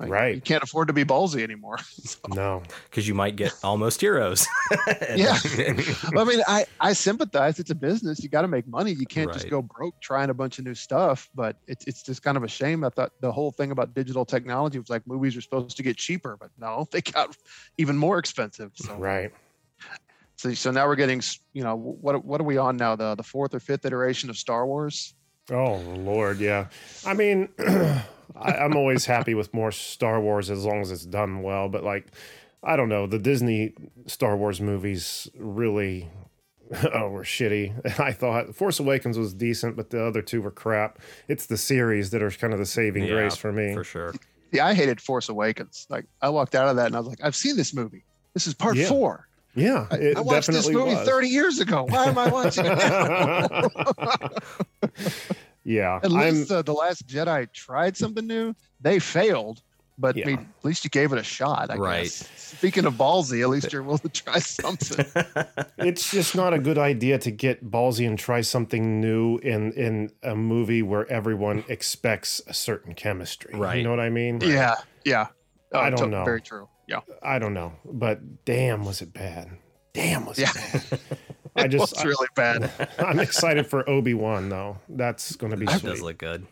Like, Right. You can't afford to be ballsy anymore. So, No. Because you might get almost heroes. yeah. Well, I mean, I, I sympathize. It's a business. You got to make money. You can't just go broke trying a bunch of new stuff. But it's, it's just kind of a shame. I thought the whole thing about digital technology was like movies are supposed to get cheaper, but no, they got even more expensive. So, Right. so, so now we're getting, you know, what what are we on now? The the fourth or fifth iteration of Star Wars. Oh Lord, yeah. I mean, I, I'm always happy with more Star Wars as long as it's done well. But like, I don't know, the Disney Star Wars movies really oh were shitty. I thought Force Awakens was decent, but the other two were crap. It's the series that are kind of the saving Yeah, grace for me. For sure. Yeah, I hated Force Awakens. Like I walked out of that and I was like, I've seen this movie. This is part Yeah. four. Yeah, I, it I watched this movie was. 30 years ago. Why am I watching it now? yeah, At I'm. least uh, the Last Jedi tried something new. They failed, but Yeah. I mean, at least you gave it a shot. I Right. guess. Speaking of ballsy, at least you're willing to try something. it's just not a good idea to get ballsy and try something new in in a movie where everyone expects a certain chemistry. Right. You know what I mean? yeah, yeah. Oh, I don't to- know. Very true. Yeah, I don't know, but damn, was it bad? Damn, was Yeah. it bad? I just, was really bad. I, am excited for Obi Wan though. That's going to be That sweet. does look good.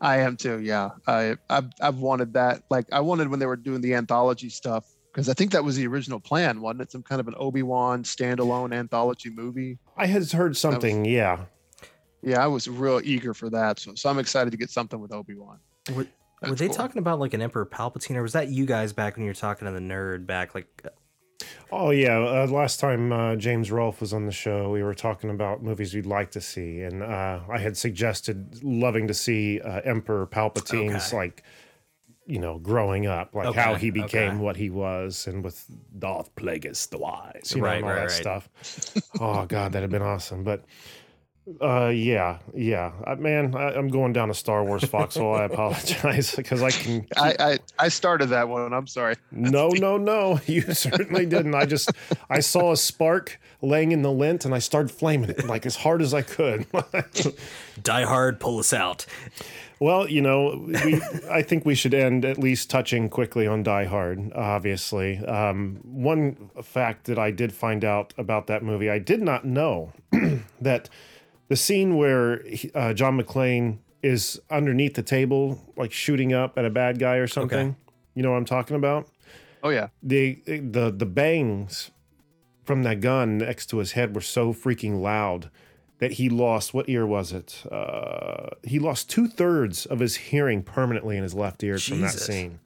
I am too. Yeah, I I've, I've wanted that. Like I wanted when they were doing the anthology stuff because I think that was the original plan, wasn't it? Some kind of an Obi Wan standalone anthology movie. I had heard something. yeah, Yeah, I was real eager for that. So, so I'm excited to get something with Obi Wan. Were, were they talking about like an Emperor Palpatine, or was that you guys back when you were talking to the nerd back? Like, Oh yeah, uh, last time uh, James Rolfe was on the show, we were talking about movies we'd like to see, and uh, I had suggested loving to see uh, Emperor Palpatine's Okay. like, you know, growing up, like how he became okay. what he was, and with Darth Plagueis the Wise, you know, Right, and all right, that right. stuff. oh god, that'd have been awesome, but. Uh yeah yeah uh, man I, I'm going down a Star Wars foxhole I apologize because I can I, I I started that one. I'm sorry. no, no, no. You certainly didn't. I just I saw a spark laying in the lint and I started flaming it like as hard as I could. Die Hard, pull us out. well, you know, we I think we should end at least touching quickly on Die Hard, obviously. Um, one fact that I did find out about that movie, I did not know that the scene where he- uh, John McClane is underneath the table, like shooting up at a bad guy or something. You know what I'm talking about? Oh yeah. the the the bangs from that gun next to his head were so freaking loud that he lost what ear was it? Uh, he lost two thirds of his hearing permanently in his left ear from that scene.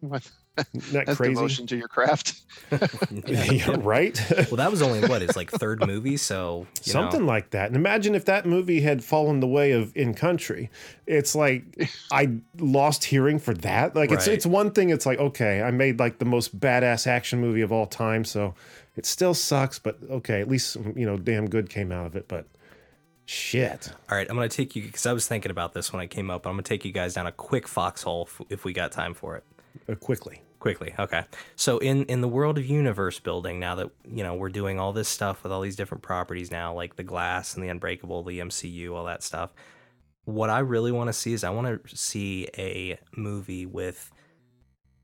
What? Isn't that crazy? devotion to your craft. yeah, right? Well, that was only what his like third movie, so you Something Know, like that. And imagine if that movie had fallen the way of In Country. It's like I lost hearing for that. Like it's Right. it's one thing. It's like okay, I made like the most badass action movie of all time, so it still sucks. But okay, at least you know, damn good came out of it. But shit, all right, I'm gonna take you because I was thinking about this when I came up. I'm gonna take you guys down a quick foxhole if, if we got time for it. uh, quickly. Quickly. Okay. So in in the world of universe building now that you know we're doing all this stuff with all these different properties now like the glass and the unbreakable the mcu all that stuff what i really want to see is i want to see a movie with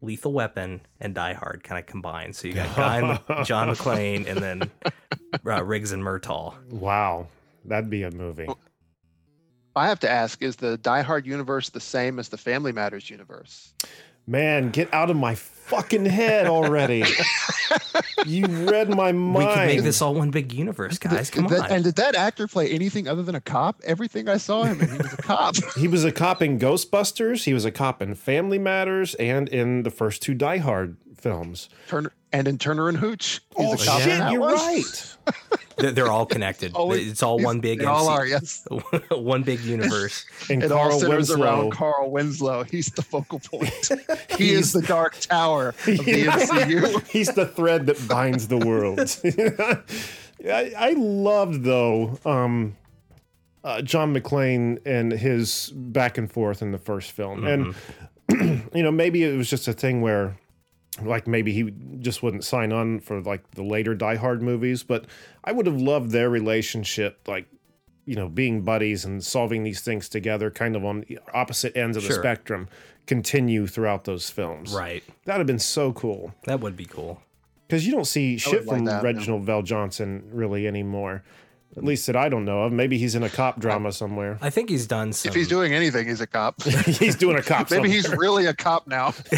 lethal weapon and die hard kind of combined. So you got guy and john mcclane and then uh, riggs and murtaugh. Wow, that'd be a movie. I have to ask: Is the Die Hard universe the same as the Family Matters universe? Man, get out of my fucking head already. you read my mind. we could make this all one big universe guys come that- on And did that actor play anything other than a cop? Everything I saw him, in, he was a cop. He was a cop in Ghostbusters. He was a cop in Family Matters, and in the first two Die Hard films. Turner and in Turner and Hooch, he's oh a shit, that you're one. right. they're, they're all connected Always- it's all one big They all are. Yes. one big universe And It all Carl centers Winslow. around Carl Winslow. He's the focal point. he is the dark tower of the MCU. He's the thread that binds the world. I, I loved though um, uh, John McClane and his back and forth in the first film, and you know maybe it was just a thing where like maybe he just wouldn't sign on for like the later Die Hard movies, but I would have loved their relationship like you know being buddies and solving these things together kind of on opposite ends of the spectrum continue throughout those films. right That'd have been so cool. that would be cool Because you don't see shit would like from that, yeah. Reginald VelJohnson really anymore. At least that I don't know of. Maybe he's in a cop drama somewhere. I think he's done some. If he's doing anything, he's a cop. he's doing a cop. Maybe somewhere. he's really a cop now.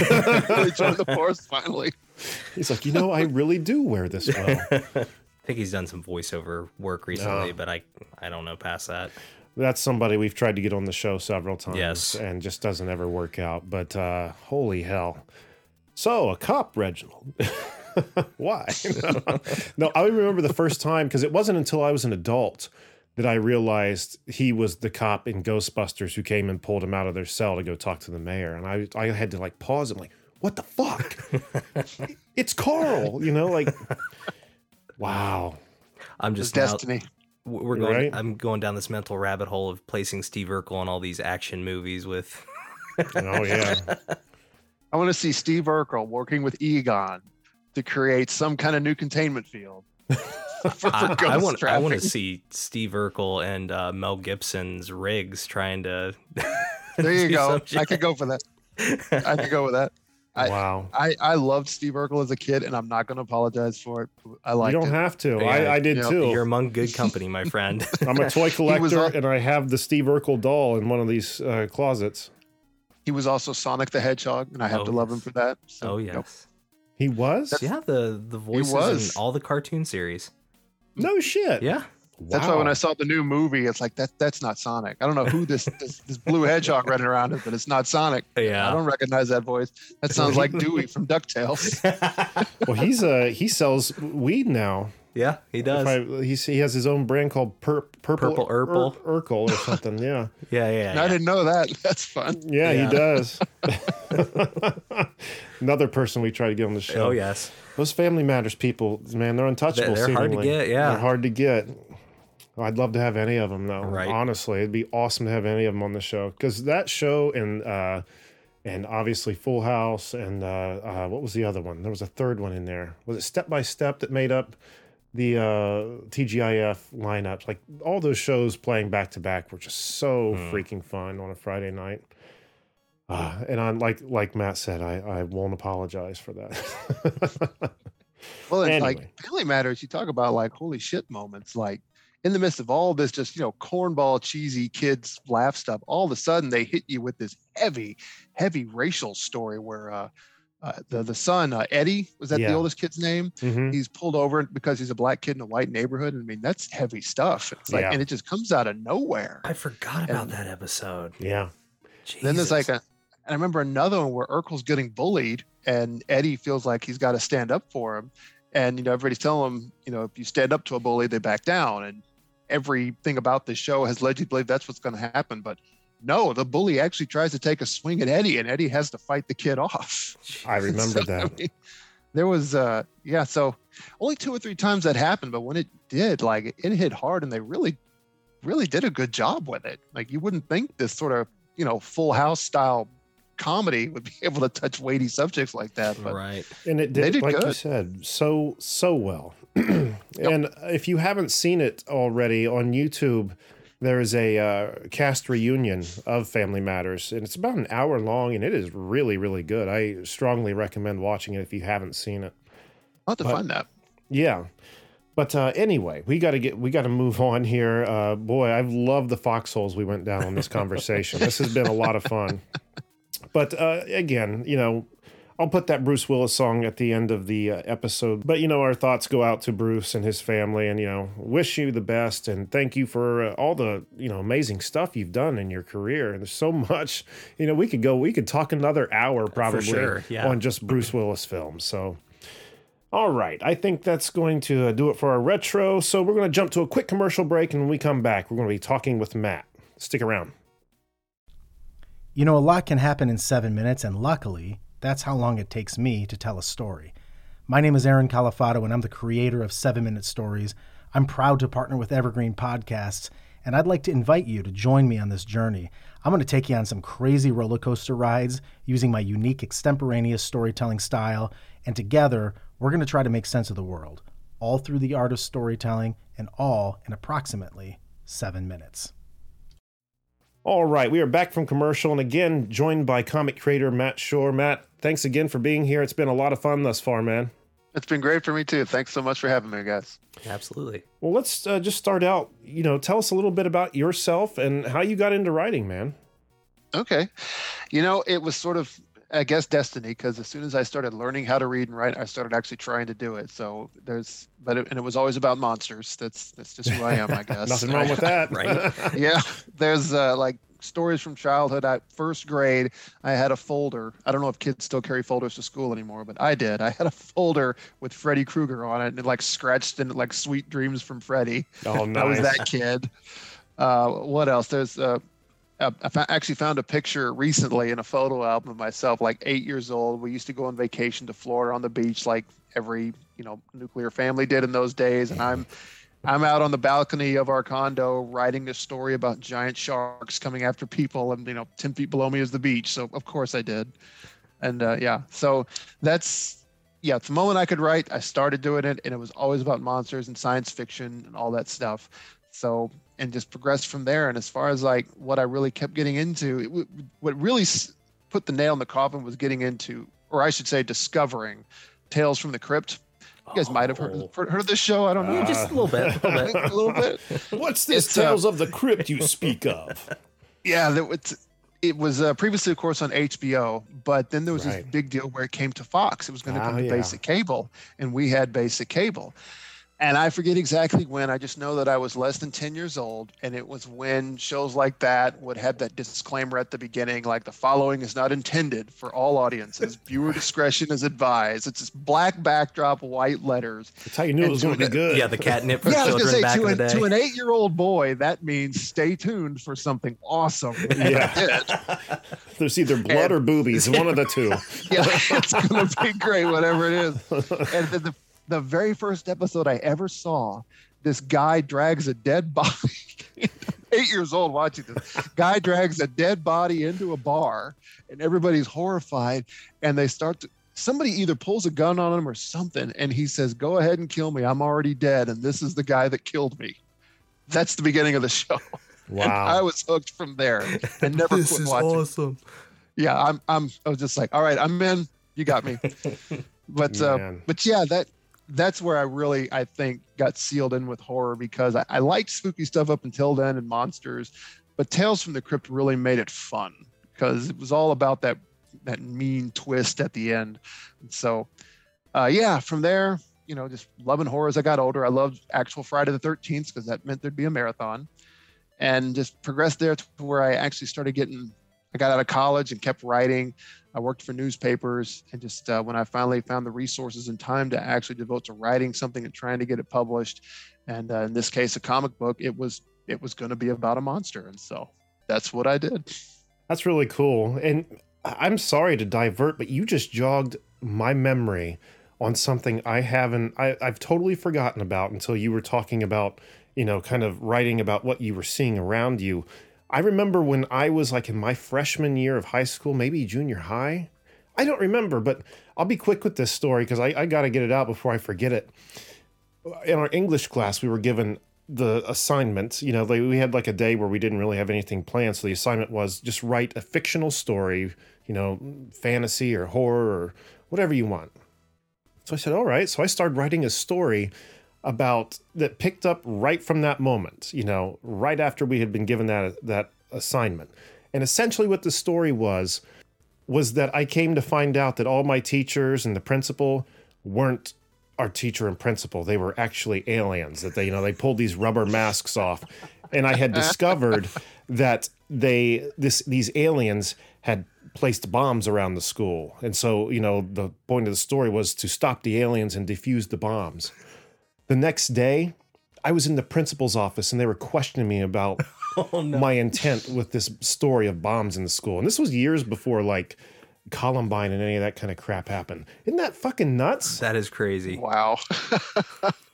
really joined the force finally. He's like, you know, I really do wear this well. I think he's done some voiceover work recently, but I I don't know past that. That's somebody we've tried to get on the show several times, Yes. and just doesn't ever work out. But uh, holy hell! So a cop, Reginald. Why? no, I remember the first time because it wasn't until I was an adult that I realized he was the cop in Ghostbusters who came and pulled him out of their cell to go talk to the mayor, and I I had to like pause and like, what the fuck? it's Carl, you know, like, wow. I'm just now, destiny. we're going. Right? I'm going down this mental rabbit hole of placing Steve Urkel in all these action movies with. Oh yeah. I want to see Steve Urkel working with Egon to create some kind of new containment field. for, for I, I want I want to see Steve Urkel and uh, Mel Gibson's Riggs trying to. There you go. I could go for that. I could go with that. I- wow. I, I loved Steve Urkel as a kid, and I'm not going to apologize for it. I like. You don't it. have to. Yeah, I, I did you know, too. You're among good company, my friend. I'm a toy collector, on- and I have the Steve Urkel doll in one of these uh, closets. He was also Sonic the Hedgehog, and I have Oh, to love him for that. So, oh you know, yes, He was? yeah. The the voices was. in all the cartoon series. No shit. Yeah, That's why when I saw the new movie, it's like that. That's not Sonic. I don't know who this this, this blue hedgehog running around is, but it's not Sonic. Yeah. I don't recognize that voice. That sounds like Dewey from Ducktales. Well, he's uh he sells weed now. Yeah, he does. I, he's, he has his own brand called Pur- Purple, Purple Urkel. Ur- Urkel or something. Yeah, yeah, yeah. And I didn't know that. That's fun. yeah, Yeah. he does. Another person we try to get on the show. Oh yes. Those Family Matters people, man, they're untouchable. They're hard to get, yeah. they're hard to get. I'd love to have any of them though. Right. Honestly, it'd be awesome to have any of them on the show because that show and uh, and obviously Full House and uh, uh, what was the other one? There was a third one in there. Was it Step by Step that made up the uh, TGIF lineups? Like all those shows playing back to back were just so Hmm. freaking fun on a Friday night. Uh, and I'm like like Matt said, I, I won't apologize for that. Well, it's Anyway. like Family Matters. You talk about like holy shit moments. Like in the midst of all this, just you know, cornball, cheesy kids laugh stuff. All of a sudden, they hit you with this heavy, heavy racial story where uh, uh, the the son uh, Eddie was that Yeah. the oldest kid's name? Mhm. He's pulled over because he's a black kid in a white neighborhood. I mean, that's heavy stuff. It's like, Yeah. and it just comes out of nowhere. I forgot about And- that episode. Yeah. Then there's like Jesus. a, and I remember another one where Urkel's getting bullied, and Eddie feels like he's got to stand up for him, and you know everybody's telling him, you know, if you stand up to a bully, they back down, and everything about this show has led you to believe that's what's going to happen, but no, the bully actually tries to take a swing at Eddie, and Eddie has to fight the kid off. I remember So, that. I mean, there was, uh, yeah, so only two or three times that happened, but when it did, like it hit hard, and they really, really did a good job with it. Like you wouldn't think this sort of, you know, Full House style comedy would be able to touch weighty subjects like that. But right. and it They did, did like you said, so so well. And if you haven't seen it already on YouTube, there is a uh, cast reunion of Family Matters, and it's about an hour long, and it is really really good. I strongly recommend watching it if you haven't seen it. I'll have to But- find that. Yeah. But uh, anyway, we got to get we got to move on here. Uh, boy, I've loved the foxholes we went down on this conversation. this has been a lot of fun. But uh, again, you know, I'll put that Bruce Willis song at the end of the uh, episode. But you know, our thoughts go out to Bruce and his family, and you know, wish you the best and thank you for uh, all the you know amazing stuff you've done in your career. And there's so much. You know, we could go, we could talk another hour probably sure, yeah. on just Bruce Willis films. So. All right, I think that's going to uh, do it for our retro. So we're going to jump to a quick commercial break, and when we come back, we're going to be talking with Matt. Stick around. You know, a lot can happen in seven minutes, and luckily, that's how long it takes me to tell a story. My name is Aaron Califato, and I'm the creator of Seven Minute Stories. I'm proud to partner with Evergreen Podcasts, and I'd like to invite you to join me on this journey. I'm going to take you on some crazy roller coaster rides using my unique extemporaneous storytelling style, and together, we're going to try to make sense of the world, all through the art of storytelling, and all in approximately seven minutes. All right, we are back from commercial, and again joined by comic creator Matt Schorr. Matt, thanks again for being here. It's been a lot of fun thus far, man. It's been great for me too. Thanks so much for having me, guys. Absolutely. Well, let's uh, just start out. You know, tell us a little bit about yourself and how you got into writing, man. Okay. You know, it was sort of, I guess, destiny because as soon as I started learning how to read and write, I started actually trying to do it. So there's, but it, and it was always about monsters. That's that's just who I am, I guess. Nothing wrong with that, Right. yeah, there's uh, like stories from childhood. At first grade, I had a folder. I don't know if kids still carry folders to school anymore, but I did. I had a folder with Freddy Krueger on it, and it like scratched in like "Sweet Dreams from Freddy." oh, no I was that kid. Uh, what else? There's uh, I actually found a picture recently in a photo album of myself, like eight years old. We used to go on vacation to Florida on the beach, like every you know nuclear family did in those days. And I'm I'm out on the balcony of our condo writing a story about giant sharks coming after people, and you know ten feet below me is the beach. So of course I did. And uh, yeah, so that's yeah, the moment I could write, I started doing it, and it was always about monsters and science fiction and all that stuff. So and just progressed from there. And as far as like what I really kept getting into, it, what really put the nail in the coffin was getting into, or I should say, discovering Tales from the Crypt. You guys might have heard, Oh. heard of this show. I don't know. Yeah, just a little bit. A little bit. a little bit. What's this It's, uh, Tales of the Crypt you speak of? Yeah, that was, it was uh, previously, of course, on HBO, but then there was this big deal where it came to Fox. It was going to Ah, come to yeah. basic cable, and we had basic cable. And I forget exactly when. I just know that I was less than 10 years old, and it was when shows like that would have that disclaimer at the beginning, like the following is not intended for all audiences. Viewer discretion is advised. It's this black backdrop, white letters. That's how you knew it was going to to be good. Yeah, the catnip for Yeah, I was children gonna say back to in an, the day. to an eight-year-old boy, that means stay tuned for something awesome. Yeah. There's either blood or boobies, one of the two. yeah, it's gonna be great, whatever it is. And the, the, the very first episode I ever saw, this guy drags a dead body. Eight years old watching this guy drags a dead body into a bar, and everybody's horrified. And they start to somebody either pulls a gun on him or something, and he says, "Go ahead and kill me. I'm already dead, and this is the guy that killed me." That's the beginning of the show. And I was hooked from there and never this quit is watching awesome. yeah i'm i'm i was just like all right i'm in you got me but uh but yeah that that's where i really i think got sealed in with horror because I, I liked spooky stuff up until then and monsters but tales from the crypt really made it fun because it was all about that that mean twist at the end. And so uh yeah from there you know just loving horror as i got older. I loved actual friday the 13th because that meant there'd be a marathon and just progressed there to where i actually started getting I got out of college and kept writing. I worked for newspapers, and just uh, when I finally found the resources and time to actually devote to writing something and trying to get it published, and uh, in this case, a comic book, it was it was going to be about a monster, and so that's what I did. That's really cool. And I'm sorry to divert, but you just jogged my memory on something I haven't, I, I've totally forgotten about until you were talking about, you know, kind of writing about what you were seeing around you. I remember when I was like in my freshman year of high school, maybe junior high. I don't remember, but I'll be quick with this story because I, I got to get it out before I forget it. In our English class, we were given the assignment. You know, like we had like a day where we didn't really have anything planned. So the assignment was just write a fictional story, you know, fantasy or horror or whatever you want. So I said, all right. So I started writing a story about that picked up right from that moment, you know, right after we had been given that that assignment. And essentially what the story was was that I came to find out that all my teachers and the principal weren't our teacher and principal. They were actually aliens. That they, you know, they pulled these rubber masks off, and I had discovered that they this these aliens had placed bombs around the school, and so you know the point of the story was to stop the aliens and defuse the bombs. The next day, I was in the principal's office, and they were questioning me about oh, my intent with this story of bombs in the school. And this was years before like Columbine and any of that kind of crap happened. Isn't that fucking nuts? That is crazy. Wow.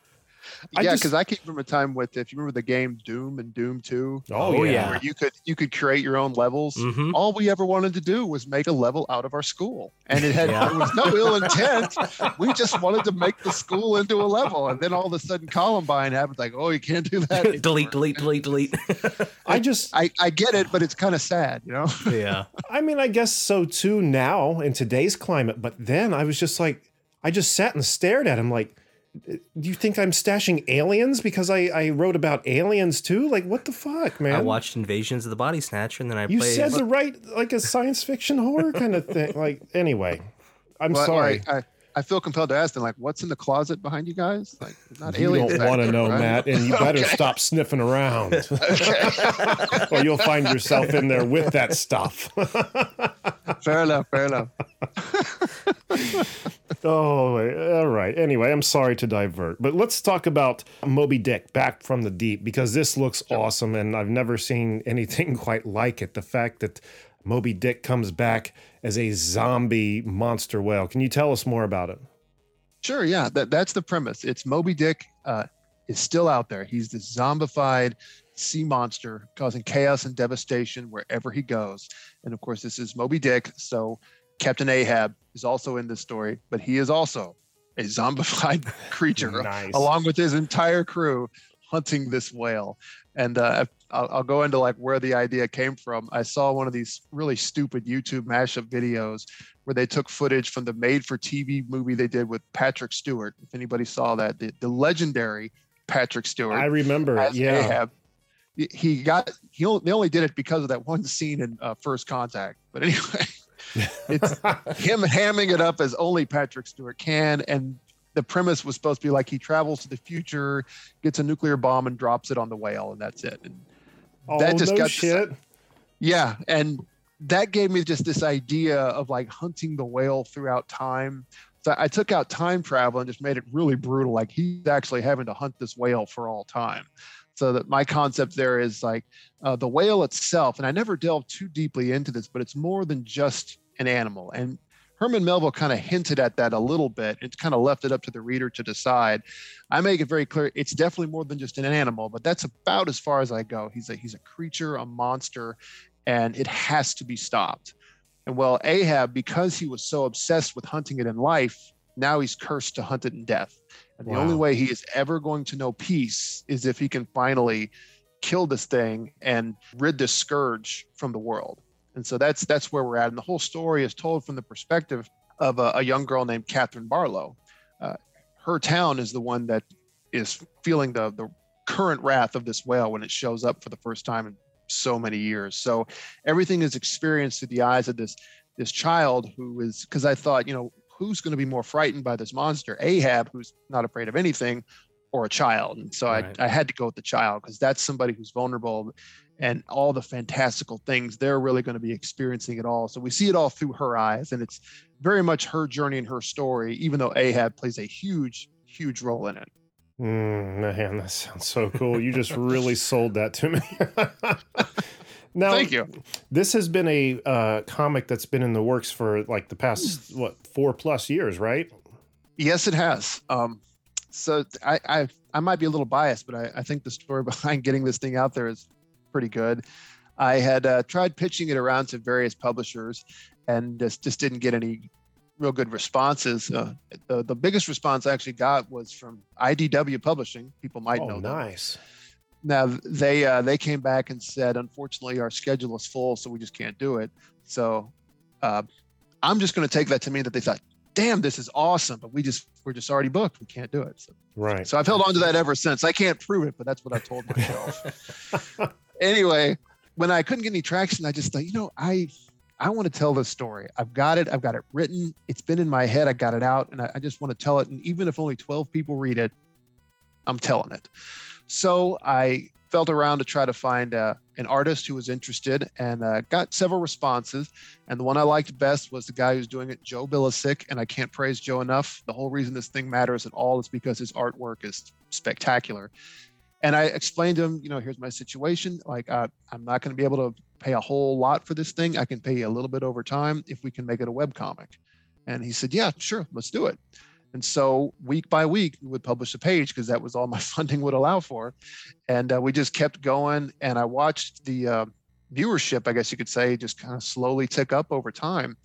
I yeah, because I came from a time with if you remember the game Doom and Doom Two, Oh, yeah. where you could you could create your own levels. Mhm. All we ever wanted to do was make a level out of our school, and it had Yeah. it was no ill intent. We just wanted to make the school into a level, and then all of a sudden Columbine happened. Like, oh, you can't do that. delete, delete, delete, delete. I just, I, I get it, but it's kind of sad, you know. yeah. I mean, I guess so too now in today's climate. But then I was just like, I just sat and stared at him like, do you think I'm stashing aliens because I, I wrote about aliens too? Like, what the fuck, man? I watched Invasions of the Body Snatcher, and then I You played. said to right like a science fiction horror kind of thing. Like, anyway, I'm But, sorry. like, I, I feel compelled to ask them, like, what's in the closet behind you guys? Like, there's not You aliens. don't want to know, right? Matt, and you better stop sniffing around, or you'll find yourself in there with that stuff. Fair enough. Fair enough. Oh, all right. Anyway, I'm sorry to divert, but let's talk about Moby Dick back from the deep because this looks awesome, and I've never seen anything quite like it. The fact that Moby Dick comes back as a zombie monster whale. Can you tell us more about it? Sure, yeah, that, that's the premise. It's Moby Dick uh, is still out there. He's this zombified sea monster causing chaos and devastation wherever he goes. And of course, this is Moby Dick. So Captain Ahab is also in this story, but he is also a zombified creature Nice. along with his entire crew hunting this whale. And uh, I'll, I'll go into like where the idea came from. I saw one of these really stupid YouTube mashup videos where they took footage from the made-for-TV movie they did with Patrick Stewart. If anybody saw that, the, the legendary Patrick Stewart I remember. Yeah. Ahab. He- He got he only, they only did it because of that one scene in uh, First Contact. But anyway, it's him hamming it up as only Patrick Stewart can, and the premise was supposed to be like he travels to the future, gets a nuclear bomb, and drops it on the whale, and that's it. And oh, that just no got this- shit. yeah, and that gave me just this idea of like hunting the whale throughout time. So I took out time travel and just made it really brutal. Like he's actually having to hunt this whale for all time. So that my concept there is like uh, the whale itself, and I never delved too deeply into this, but it's more than just an animal. And Herman Melville kind of hinted at that a little bit. it kind of left it up to the reader to decide. I make it very clear it's definitely more than just an animal, but that's about as far as I go. He's a he's a creature, a monster, and it has to be stopped. And well, Ahab, because he was so obsessed with hunting it in life, now he's cursed to hunt it in death. And the only way he is ever going to know peace is if he can finally kill this thing and rid this scourge from the world. And so that's that's where we're at. And the whole story is told from the perspective of a, a young girl named Catherine Barlow. Uh, her town is the one that is feeling the the current wrath of this whale when it shows up for the first time in so many years. So everything is experienced through the eyes of this this child who is because I thought, you know, who's going to be more frightened by this monster? Ahab, who's not afraid of anything, or a child. And so Right. I, I had to go with the child because that's somebody who's vulnerable and all the fantastical things they're really going to be experiencing it all. So we see it all through her eyes, and it's very much her journey and her story, even though Ahab plays a huge, huge role in it. Mm, man, that sounds so cool. You just really sold that to me. now, Thank you. This has been a uh, comic that's been in the works for like the past what four plus years, right? Yes, it has. Um, so I, I I might be a little biased, but I, I think the story behind getting this thing out there is pretty good. I had uh, tried pitching it around to various publishers, and just just didn't get any real good responses. Uh, the the biggest response I actually got was from IDW Publishing. People might Oh, know them. Now they uh, they came back and said, unfortunately, our schedule is full, so we just can't do it. So uh, I'm just going to take that to mean that they thought, "Damn, this is awesome," but we just we're just already booked. We can't do it. So, Right. so I've held on to that ever since. I can't prove it, but that's what I told myself. anyway, when I couldn't get any traction, I just thought, you know, I I want to tell this story. I've got it. I've got it written. It's been in my head. I got it out, and I, I just want to tell it. And even if only 12 people read it, I'm telling it. So I felt around to try to find uh, an artist who was interested and uh, got several responses. And the one I liked best was the guy who's doing it, Joe Billisik. And I can't praise Joe enough. The whole reason this thing matters at all is because his artwork is spectacular. And I explained to him, you know, here's my situation. Like, uh, I'm not going to be able to pay a whole lot for this thing. I can pay you a little bit over time if we can make it a web comic. And he said, yeah, sure, let's do it. And so week by week, we would publish a page because that was all my funding would allow for. And uh, we just kept going. And I watched the uh, viewership, I guess you could say, just kind of slowly tick up over time.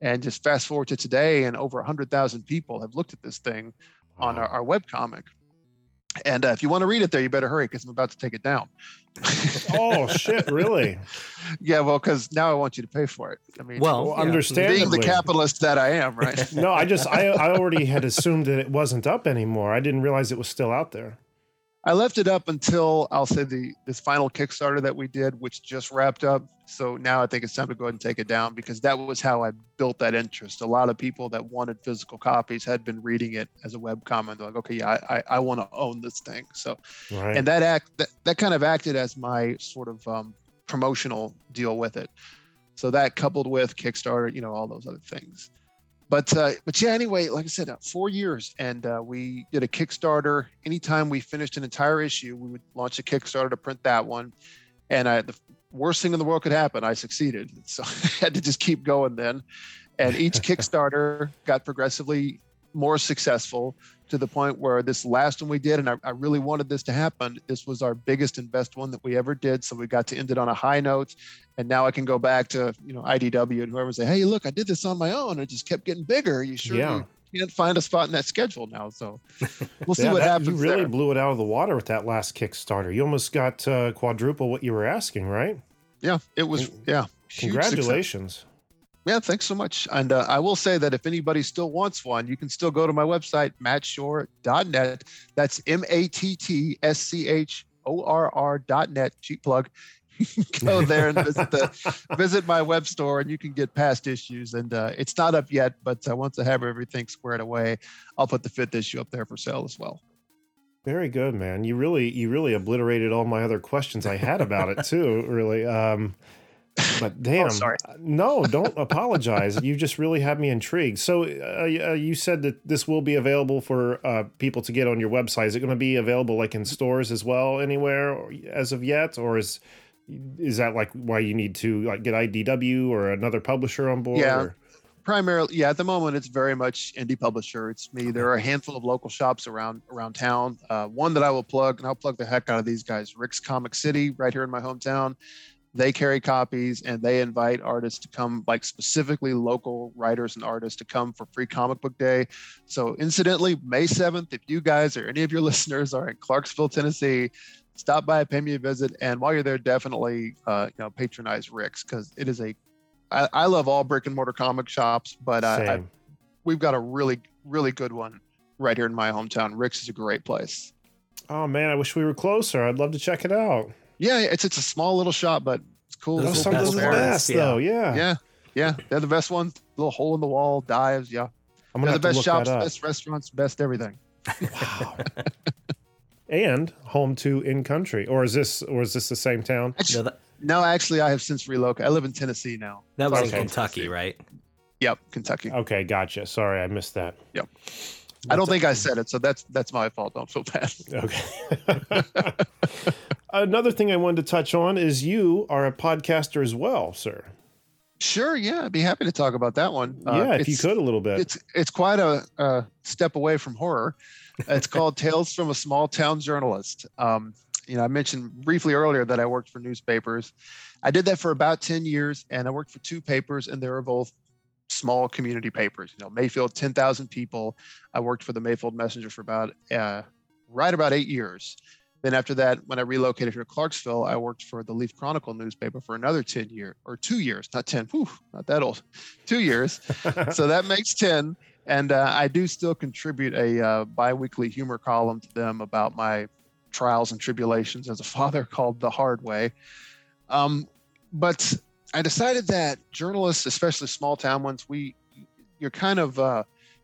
And just fast forward to today, and over 100,000 people have looked at this thing on our, our web comic. And uh, if you want to read it there, you better hurry because I'm about to take it down. oh shit! Really? yeah, well, because now I want you to pay for it. I mean, Well, Well, understandably. being the capitalist that I am, right? no, I just I I already had assumed that it wasn't up anymore. I didn't realize it was still out there. I left it up until I'll say the this final Kickstarter that we did, which just wrapped up. So now I think it's time to go ahead and take it down because that was how I built that interest. A lot of people that wanted physical copies had been reading it as a web comment. They're like, okay, yeah, I, I, I want to own this thing. So Right. and that act that, that kind of acted as my sort of um, promotional deal with it. So that coupled with Kickstarter, you know, all those other things. But uh, but yeah, anyway, like I said, uh, four years, and uh, we did a Kickstarter. Anytime we finished an entire issue, we would launch a Kickstarter to print that one. And I, the worst thing in the world could happen, I succeeded. So I had to just keep going then. And each Kickstarter got progressively more successful to the point where this last one we did, and I, I, really wanted this to happen. This was our biggest and best one that we ever did. So we got to end it on a high note. And now I can go back to, you know, IDW and whoever say, Hey, look, I did this on my own. It just kept getting bigger. You sure yeah. you can't find a spot in that schedule now. So we'll see yeah, what that, happens. You really there. blew it out of the water with that last Kickstarter. You almost got uh, quadruple what you were asking, right? Yeah, it was. Yeah. Congratulations yeah, thanks so much. And uh, I will say that if anybody still wants one, you can still go to my website, mattschorr.net. That's M A T T S C H O R R.net. Cheap plug. go there and visit the visit my web store, and you can get past issues. And uh, it's not up yet, but uh, once I have everything squared away, I'll put the fifth issue up there for sale as well. Very good, man. You really you really obliterated all my other questions I had about it too. Really. Um, but oh, damn, oh, sorry. no, don't apologize. You just really have me intrigued. So uh, uh, you said that this will be available for uh, people to get on your website. Is it going to be available like in stores as well, anywhere as of yet, or is is that like why you need to like get IDW or another publisher on board? Yeah. Or? Primarily, yeah. At the moment, it's very much indie publisher. It's me. There are a handful of local shops around around town. Uh, one that I will plug, and I'll plug the heck out of these guys. Rick's Comic City, right here in my hometown they carry copies and they invite artists to come like specifically local writers and artists to come for free comic book day. So incidentally may 7th if you guys or any of your listeners are in clarksville tennessee stop by pay me a visit. And while you're there definitely uh, you know patronize rick's because it is a I, I love all brick and mortar comic shops but uh, I, we've got a really really good one right here in my hometown. Rick's is a great place. Oh man i wish we were closer. I'd love to check it out yeah, it's it's a small little shop, but it's cool. Those cool are the best, yeah. though. Yeah, yeah, yeah. They're the best ones. Little hole in the wall, dives. Yeah, I'm gonna They're the best shops, best restaurants, best everything. Wow. and home to in country, or is this or is this the same town? Actually, no, that, no, actually, I have since relocated. I live in Tennessee now. That was okay. in Kentucky, right? Yep, Kentucky. Okay, gotcha. Sorry, I missed that. Yep. I don't think I said it, so that's that's my fault. Don't feel bad. Okay. Another thing I wanted to touch on is you are a podcaster as well, sir. Sure, yeah, I'd be happy to talk about that one. Uh, yeah, uh, if you could a little bit. It's it's quite a, a step away from horror. It's called Tales from a Small Town Journalist. Um, you know, I mentioned briefly earlier that I worked for newspapers. I did that for about 10 years and I worked for two papers and they were both small community papers. You know, Mayfield, 10,000 people. I worked for the Mayfield Messenger for about uh, right about eight years. Then after that, when I relocated here to Clarksville, I worked for the Leaf Chronicle newspaper for another 10 years or two years, not 10, whew, not that old, two years. so that makes 10. And uh, I do still contribute a uh, biweekly humor column to them about my trials and tribulations as a father called The Hard Way. Um, but I decided that journalists, especially small town ones, we you're kind of uh,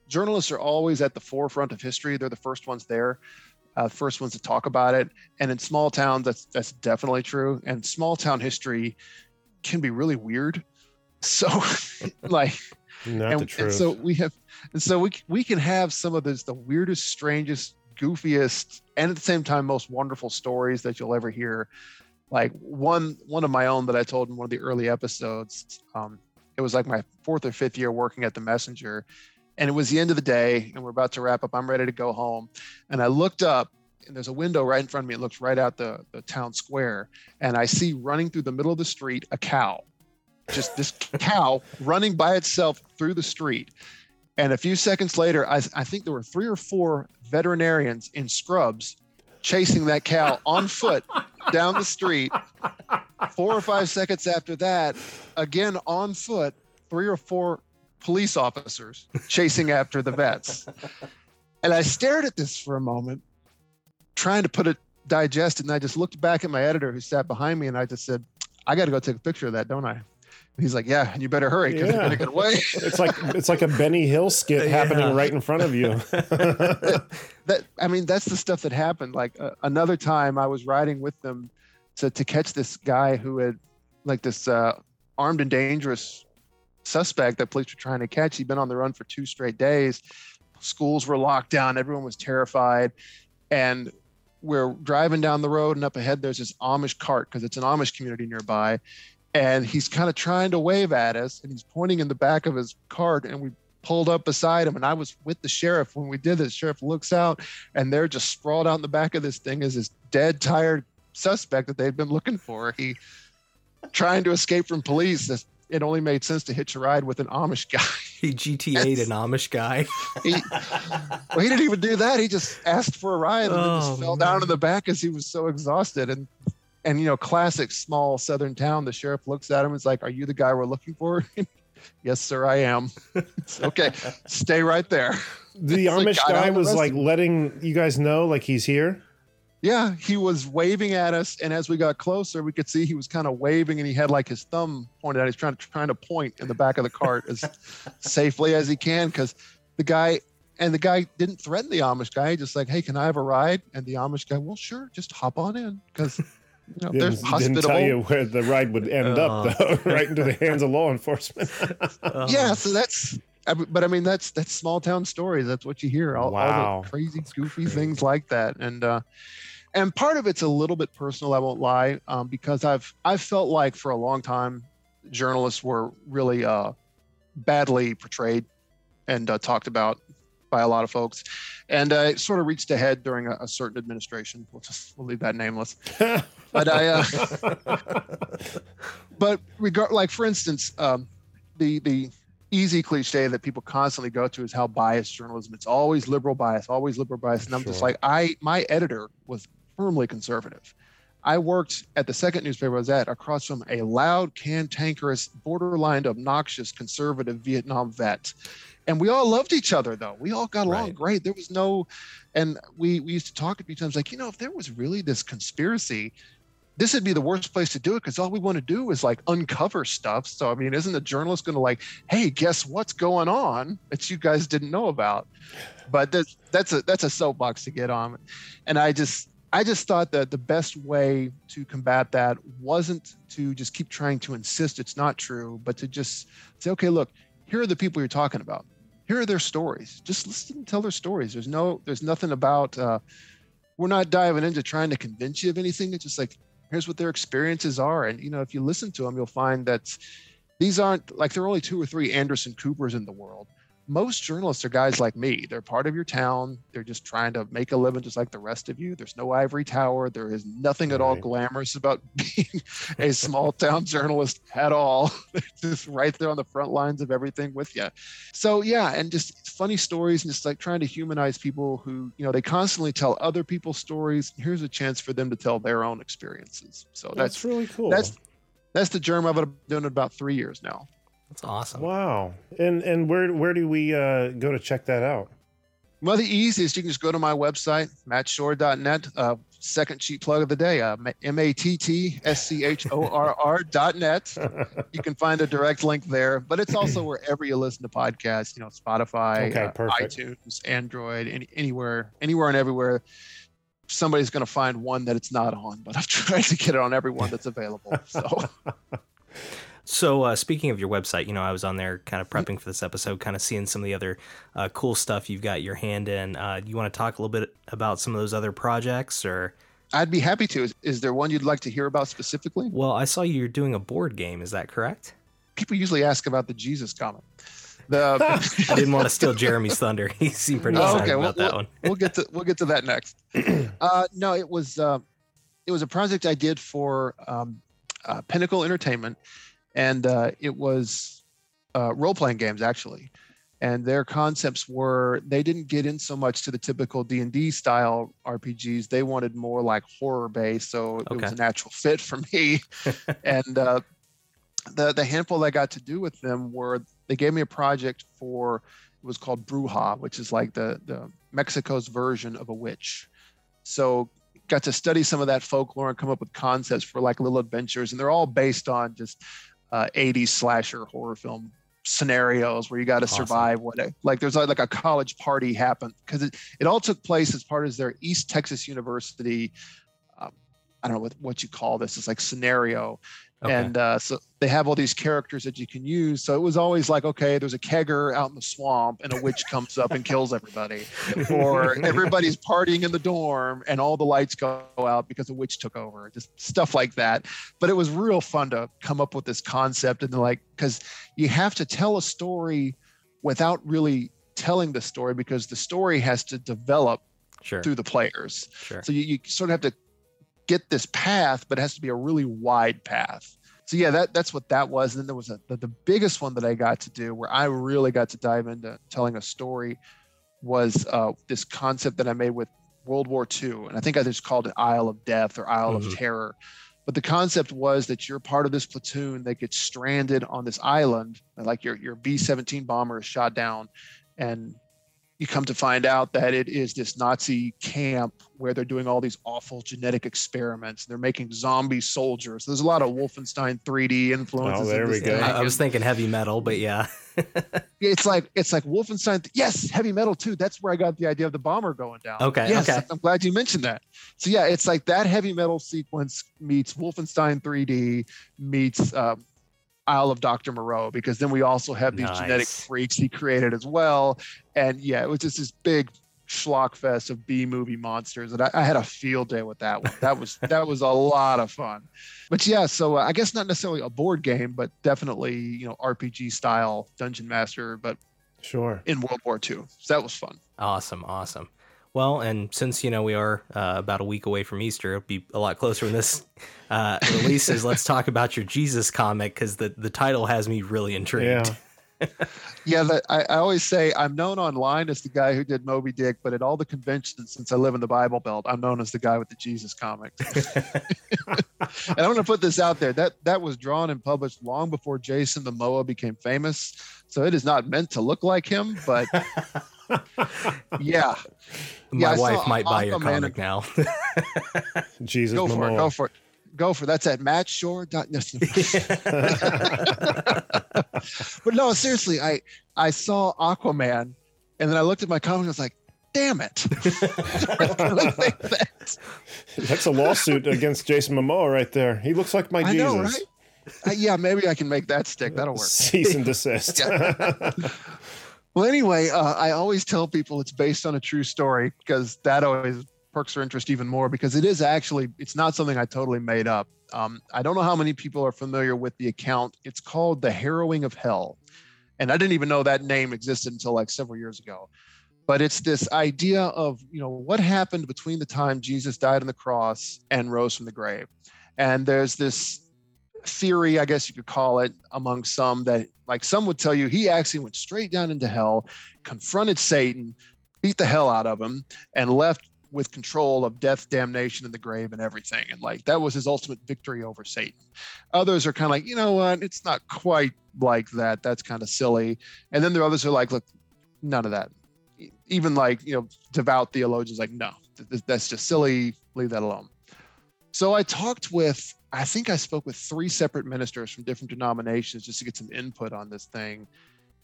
journalists are always at the forefront of history. They're the first ones there, uh, first ones to talk about it. And in small towns, that's that's definitely true. And small town history can be really weird. So, like, and, and so we have, and so we we can have some of those the weirdest, strangest, goofiest, and at the same time most wonderful stories that you'll ever hear like one one of my own that I told in one of the early episodes. Um, it was like my fourth or fifth year working at the Messenger, and it was the end of the day, and we're about to wrap up. I'm ready to go home, and I looked up, and there's a window right in front of me. It looks right out the the town square, and I see running through the middle of the street a cow, just this cow running by itself through the street. And a few seconds later, I, I think there were three or four veterinarians in scrubs chasing that cow on foot down the street. Four or five seconds after that, again on foot, three or four police officers chasing after the vets. And I stared at this for a moment, trying to put it digest. And I just looked back at my editor who sat behind me and I just said, I got to go take a picture of that, don't I? he's like, "Yeah, and you better hurry because yeah. you're gonna get away." it's like it's like a Benny Hill skit yeah. happening right in front of you. that, that, I mean, that's the stuff that happened. Like uh, another time, I was riding with them to to catch this guy who had like this uh, armed and dangerous suspect that police were trying to catch. He'd been on the run for two straight days. Schools were locked down. Everyone was terrified, and we're driving down the road and up ahead there's this Amish cart because it's an Amish community nearby and he's kind of trying to wave at us and he's pointing in the back of his cart and we pulled up beside him and I was with the sheriff when we did this. Sheriff looks out and they're just sprawled out in the back of this thing is this dead, tired suspect that they'd been looking for. He trying to escape from police. This, it only made sense to hitch a ride with an Amish guy. He GTA'd an Amish guy. he, well, he didn't even do that. He just asked for a ride and then Oh, just fell man. down in the back as he was so exhausted. And and you know, classic small southern town. The sheriff looks at him and is like, "Are you the guy we're looking for?" yes, sir, I am. Okay, stay right there. The It's Amish God, guy I'm was like letting you guys know, like he's here. Yeah, he was waving at us, and as we got closer, we could see he was kind of waving, and he had like his thumb pointed out. He's trying to trying to point in the back of the cart as safely as he can, because the guy and the guy didn't threaten the Amish guy. Just like, "Hey, can I have a ride?" And the Amish guy, "Well, sure, just hop on in," because you know they're Didn't, didn't tell you where the ride would end up, uh. though, right into the hands of law enforcement. Oh. yeah, so that's. I But I mean, that's that's small town stories. That's what you hear. All, all Wow. the crazy, goofy things like that, and uh, and part of it's a little bit personal. I won't lie, um, because I've I've felt like for a long time, journalists were really uh, badly portrayed and uh, talked about by a lot of folks, and uh, it sort of reached a head during a, a certain administration. We'll just we'll leave that nameless. But I. Uh, but regard like for instance um, the the easy cliche that people constantly go to is how biased journalism it's always liberal bias always liberal bias and i'm just like i my editor was firmly conservative. I worked at the second newspaper i was at across from a loud cantankerous borderline obnoxious conservative vietnam vet. And we all loved each other though. We all got along Right. great. There was no and we we used to talk a few times like you know if there was really this conspiracy this would be the worst place to do it because all we want to do is like uncover stuff. So I mean, isn't a journalist going to like, hey, guess what's going on that you guys didn't know about? But that's that's a that's a soapbox to get on, and I just I just thought that the best way to combat that wasn't to just keep trying to insist it's not true, but to just say, okay, look, here are the people you're talking about. Here are their stories. Just listen and tell their stories. There's no there's nothing about. Uh, we're not diving into trying to convince you of anything. It's just like here's what their experiences are. And you know if you listen to them you'll find that these aren't like there are only two or three anderson coopers in the world most journalists are guys like me. They're part of your town. They're just trying to make a living just like the rest of you. There's no ivory tower. There is nothing at all glamorous about being a small town journalist at all. They're just right there on the front lines of everything with you so yeah and just funny stories and just like trying to humanize people who you know they constantly tell other people's stories. Here's a chance for them to tell their own experiences. So That's that's really cool. that's that's the germ of it. i've been doing it about three years now That's awesome. wow. And and where where do we uh, go to check that out? well the easiest you can just go to my website mattschorr.net uh, second cheap plug of the day uh, m-a-t-t-s-c-h-o-r-r dot net you can find a direct link there but it's also wherever you listen to podcasts you know spotify Okay, uh, perfect. itunes android any, anywhere anywhere and everywhere somebody's going to find one that it's not on but i've tried to get it on every one that's available so So, uh, speaking of your website, you know, I was on there kind of prepping for this episode, kind of seeing some of the other uh, cool stuff you've got your hand in. Uh, you want to talk a little bit about some of those other projects, or? i'd be happy to is, is there one you'd like to hear about specifically Well, I saw you're doing a board game. Is that correct? people usually ask about the jesus comic the I didn't want to steal Jeremy's thunder. He seemed pretty Oh, excited okay, about we'll, that one. we'll get to we'll get to that next. Uh, no, it was uh, it was a project I did for um, uh, Pinnacle Entertainment, and uh, it was uh, role playing games actually. And their concepts were they didn't get in so much to the typical D and D style RPGs. They wanted more like horror based, so it was a natural fit for me. and uh, the the handful I got to do with them were they gave me a project for it was called Bruja, which is like the the Mexico's version of a witch. So got to study some of that folklore and come up with concepts for like little adventures, and they're all based on just uh, 80s slasher horror film scenarios where you got to Awesome. survive what like there's like a college party happened because it, it all took place as part of their East Texas University I don't know what, what you call this it's like scenario Okay. and uh, so they have all these characters that you can use. So it was always like, okay, there's a kegger out in the swamp, and a witch comes up and kills everybody, or everybody's partying in the dorm, and all the lights go out because a witch took over. Just stuff like that. But it was real fun to come up with this concept and like, because you have to tell a story without really telling the story because the story has to develop Sure. through the players. Sure. So you, you sort of have to get this path, but it has to be a really wide path. So yeah, that that's what that was. And then there was a the, the biggest one that I got to do where I really got to dive into telling a story was uh, this concept that I made with World War II. And I think I just called it Isle of Death or Isle Mhm. of Terror. But the concept was that you're part of this platoon that gets stranded on this island, and like your your B-17 bomber is shot down, and you come to find out that it is this Nazi camp where they're doing all these awful genetic experiments. They're making zombie soldiers. There's a lot of Wolfenstein 3D influences. Oh, there in we this go. thing. I, I was thinking heavy metal, but yeah. It's like it's like Wolfenstein. Yes, heavy metal too. That's where I got the idea of the bomber going down. Okay, Yes, okay. I'm glad you mentioned that. So yeah, it's like that heavy metal sequence meets Wolfenstein 3D meets um, Isle of Dr. Moreau because then we also have these genetic freaks he created as well. And yeah, it was just this big schlock fest of B movie monsters, and I, I had a field day with that one. That was that was a lot of fun. But yeah, so uh, I guess not necessarily a board game, but definitely you know RPG style Dungeon Master, but Sure. in World War II. So that was fun. Awesome, awesome. Well, and since you know we are uh, about a week away from Easter, it'll be a lot closer when this uh, releases. let's talk about your Jesus comic because the the title has me really intrigued. Yeah. Yeah, that, I, I always say I'm known online as the guy who did Moby Dick, but at all the conventions, since I live in the Bible Belt, I'm known as the guy with the Jesus comic. and I'm going to put this out there that that was drawn and published long before Jason Momoa became famous, so it is not meant to look like him. But yeah, My Yeah, wife might buy your comic now. Jesus go for it, go for it, go for it. That's at mattschorr.net. but no, seriously, I I saw Aquaman, and then I looked at my comic and I was like, "Damn it!" That. That's a lawsuit against Jason Momoa right there. He looks like my I Jesus. know, right? Uh, yeah, maybe I can make that stick. That'll work. Cease and desist. Well, anyway, uh, I always tell people it's based on a true story because that always perks their interest even more because it is actually it's not something I totally made up. Um, I don't know how many people are familiar with the account. It's called the Harrowing of Hell, and I didn't even know that name existed until like several years ago. But it's this idea of you know what happened between the time Jesus died on the cross and rose from the grave, and there's this theory, I guess you could call it, among some that like some would tell you he actually went straight down into hell, confronted Satan, beat the hell out of him, and left with control of death, damnation, and the grave and everything. And like that was his ultimate victory over Satan. Others are kind of like, you know what, it's not quite like that. That's kind of silly. And then there are others who are like, look, none of that. Even like, you know, devout theologians like, no, th- that's just silly. Leave that alone. So I talked with, I think I spoke with three separate ministers from different denominations just to get some input on this thing.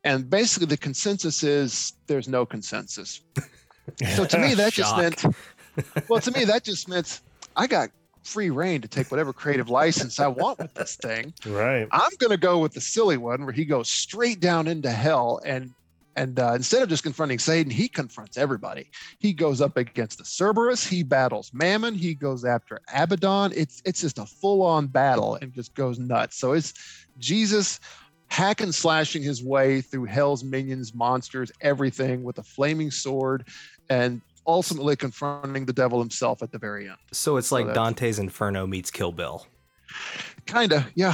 And basically, the consensus is there's no consensus. So to me, that just meant, well, to me, that just meant I got free reign to take whatever creative license I want with this thing. right. I'm going to go with the silly one where he goes straight down into hell and and uh, instead of just confronting Satan, he confronts everybody. He goes up against the Cerberus. He battles Mammon. He goes after Abaddon. It's it's just a full on battle and just goes nuts. So it's Jesus hack and slashing his way through hell's minions, monsters, everything with a flaming sword, and ultimately confronting the devil himself at the very end. so it's like that's- Dante's Inferno meets Kill Bill. Kinda, yeah.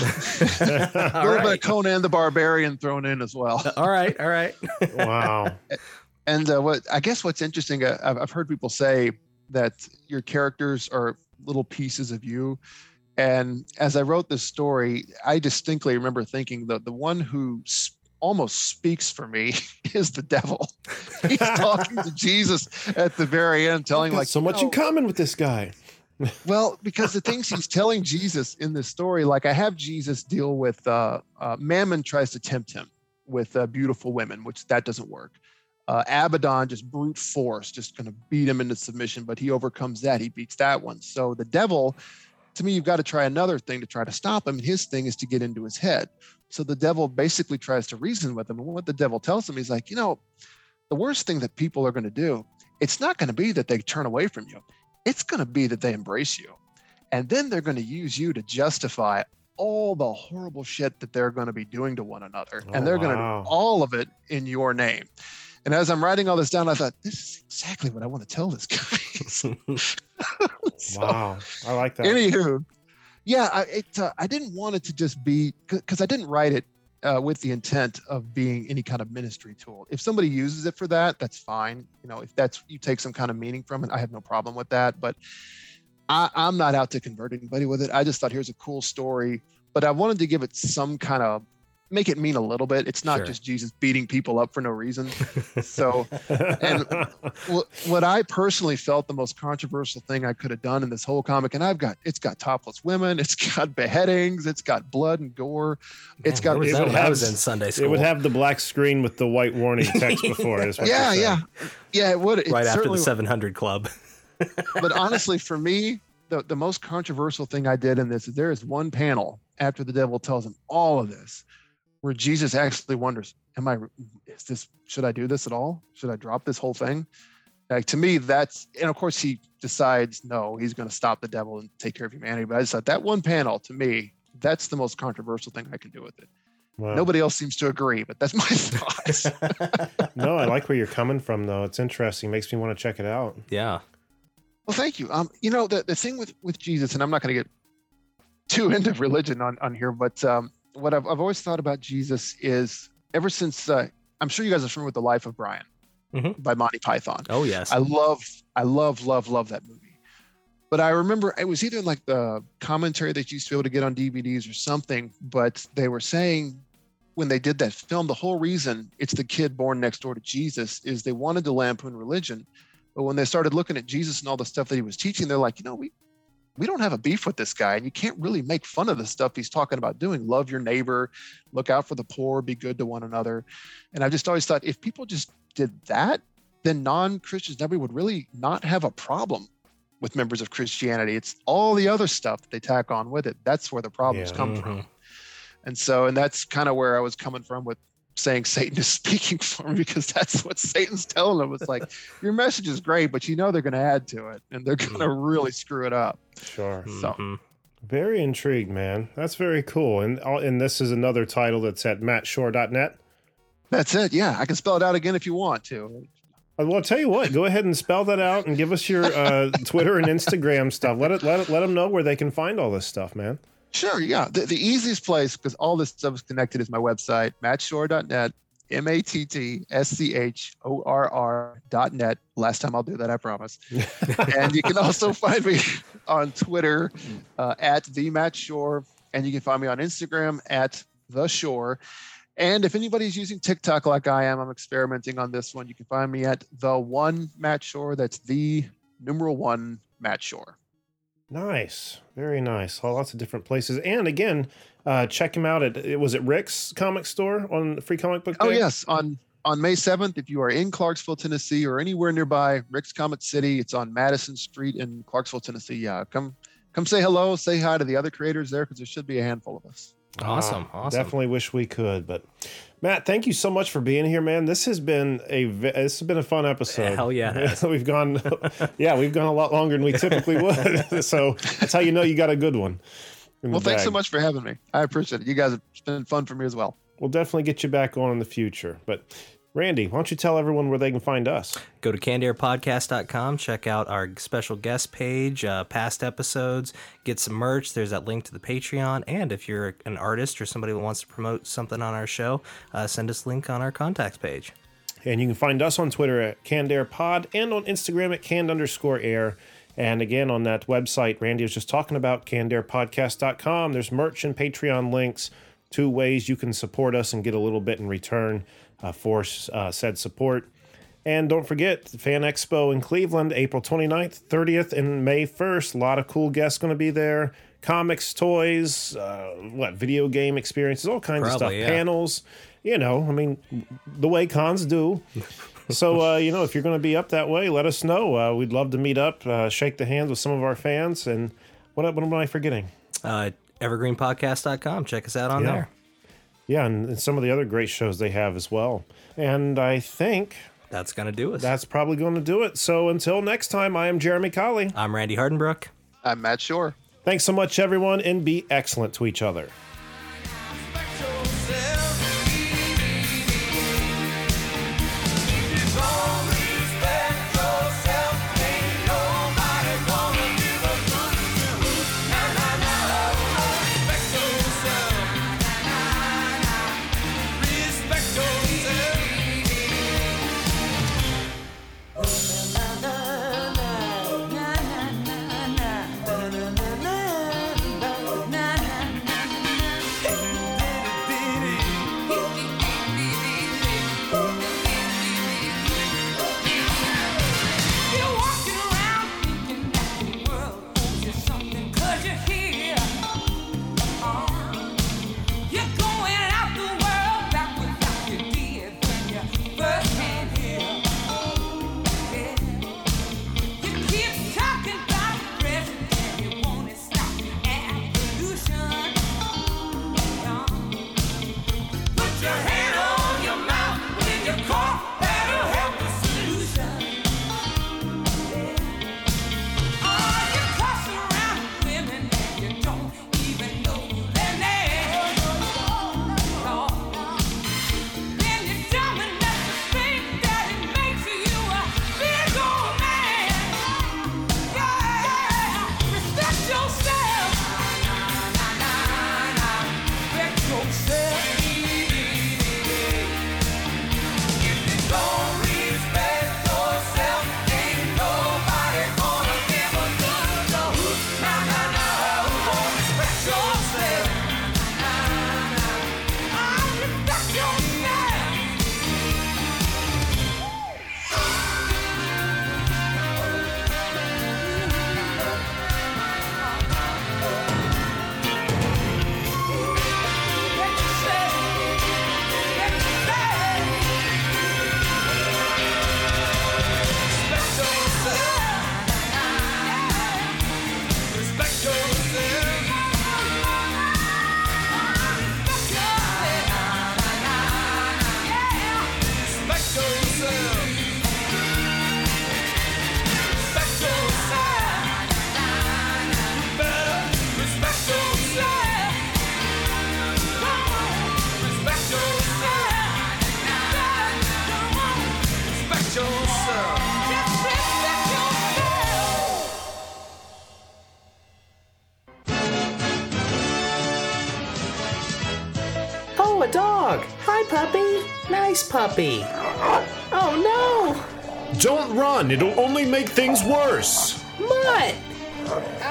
a All little bit of. Conan the Barbarian thrown in as well. all right, all right. Wow. And uh, what I guess what's interesting, uh, I've, I've heard people say that your characters are little pieces of you. And as I wrote this story, I distinctly remember thinking that the one who s- almost speaks for me is the devil. He's talking to Jesus at the very end, telling like so much "No, in common with this guy. Well, because the things he's telling Jesus in this story, like I have Jesus deal with uh, uh, Mammon tries to tempt him with uh, beautiful women, which that doesn't work. Uh, Abaddon just brute force, just going to beat him into submission, but he overcomes that. He beats that one. So the devil, to me, you've got to try another thing to try to stop him. And his thing is to get into his head. So the devil basically tries to reason with him. And what the devil tells him, he's like, you know, the worst thing that people are going to do, it's not going to be that they turn away from you it's going to be that they embrace you. And then they're going to use you to justify all the horrible shit that they're going to be doing to one another, and they're going to do all of it in your name. And as I'm writing all this down, I thought this is exactly what I want to tell this guy. So, Wow. I like that. Anywho, yeah, I, it, uh, I didn't want it to just be because I didn't write it uh, with the intent of being any kind of ministry tool. If somebody uses it for that, that's fine. You know, if that's you take some kind of meaning from it, I have no problem with that. But I, I'm not out to convert anybody with it. I just thought here's a cool story, but I wanted to give it some kind of make it mean a little bit. It's not Sure. just Jesus beating people up for no reason. So and what, what I personally felt the most controversial thing I could have done in this whole comic, and I've got it's got topless women, it's got beheadings, it's got blood and gore, it's Man, got was it that would when I have- was in Sunday school. it would have the black screen with the white warning text before it. Is what yeah, yeah, yeah. It would it right after the 700 Club. but honestly, for me, the, the most controversial thing I did in this is there is one panel after the devil tells him all of this, where Jesus actually wonders, "Am I? Is this? Should I do this at all? Should I drop this whole thing?" Like to me, that's and of course he decides no, he's going to stop the devil and take care of humanity. But I just thought that one panel to me, that's the most controversial thing I can do with it. Wow. Nobody else seems to agree, but that's my thoughts. No, I like where you're coming from, though. It's interesting. Makes me want to check it out. yeah. Well, thank you. Um, you know, the, the thing with, with Jesus, and I'm not going to get too into religion on, on here, but um, what I've, I've always thought about Jesus is ever since, uh, I'm sure you guys are familiar with The Life of Brian Mhm. by Monty Python. Oh, yes. I love, I love, love, love that movie. But I remember it was either like the commentary that you used to be able to get on DVDs or something, but they were saying when they did that film, the whole reason it's the kid born next door to Jesus is they wanted to lampoon religion. But when they started looking at Jesus and all the stuff that he was teaching, they're like, you know, we we don't have a beef with this guy, and you can't really make fun of the stuff he's talking about doing. Love your neighbor, look out for the poor, be good to one another. And I just always thought if people just did that, then non-Christians never would really not have a problem with members of Christianity. It's all the other stuff that they tack on with it. That's where the problems Yeah. come Mhm. from. And so, and that's kind of where I was coming from with saying Satan is speaking for me because that's what Satan's telling them. It's like your message is great, but you know they're going to add to it and they're going to really screw it up. Sure. So- Mhm. Very intrigued, man. That's very cool. And and this is another title that's at mattschorr.net. That's it. Yeah, I can spell it out again if you want to. Uh, Well, I'll tell you what. Go ahead and spell that out and give us your uh, Twitter and Instagram stuff. Let it let it let them know where they can find all this stuff, man. Sure, yeah. The, the easiest place, because all this stuff is connected, is my website, mattschorr.net, M A T T S C H O R R dot net. Last time I'll do that, I promise. and you can also find me on Twitter uh, at the Matt Schorr, and you can find me on Instagram at the Schorr. And if anybody's using TikTok like I am, I'm experimenting on this one. You can find me at the one Matt Schorr. That's the numeral one Matt Schorr. Nice, very nice. Oh, lots of different places. And again, uh, check him out at it was it Rick's Comic Store on Free Comic Book Day. Oh yes, on on May seventh, if you are in Clarksville, Tennessee, or anywhere nearby, Rick's Comic City, it's on Madison Street in Clarksville, Tennessee. Yeah, come come say hello, say hi to the other creators there, because there should be a handful of us. Awesome. Ah, awesome. Definitely wish we could, but Matt, thank you so much for being here, man. This has been a this has been a fun episode. Hell yeah, we've gone, yeah, we've gone a lot longer than we typically would. so that's how you know you got a good one. in the Well, thanks so much for having me. I appreciate it. You guys have it's been fun for me as well. We'll definitely get you back on in the future. But Randy, why don't you tell everyone where they can find us? Go to cannedairpodcast.com, check out our special guest page, uh, past episodes, get some merch. There's that link to the Patreon. And if you're an artist or somebody that wants to promote something on our show, uh, send us a link on our contacts page. And you can find us on Twitter at CannedAirPod and on Instagram at canned underscore air. And again, on that website, Randy was just talking about cannedairpodcast.com. There's merch and Patreon links, two ways you can support us and get a little bit in return uh, for uh, said support. And don't forget, the Fan Expo in Cleveland, April 29th, 30th, and May 1st. A lot of cool guests going to be there. Comics, toys, uh, what, video game experiences, all kinds of stuff. Yeah. Panels, you know, I mean, the way cons do. so, uh, you know, if you're going to be up that way, let us know. Uh, we'd love to meet up, uh, shake the hands with some of our fans. And what, what am I forgetting? Evergreenpodcast.com. Check us out on Yeah. there. Yeah, and, and some of the other great shows they have as well. And I think That's going to do us. that's probably going to do it. So until next time, I am Jeremy Colley. I'm Randy Hardenbrook. I'm Matt Schorr. Thanks so much, everyone, and be excellent to each other.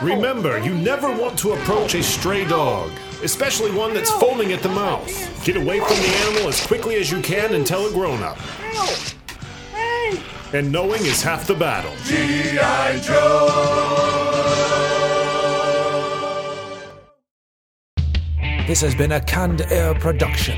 Remember, you never want to approach a stray dog, especially one that's foaming at the mouth. Get away from the animal as quickly as you can and tell a grown up. And knowing is half the battle. G.I. Joe! This has been a Canned Air production.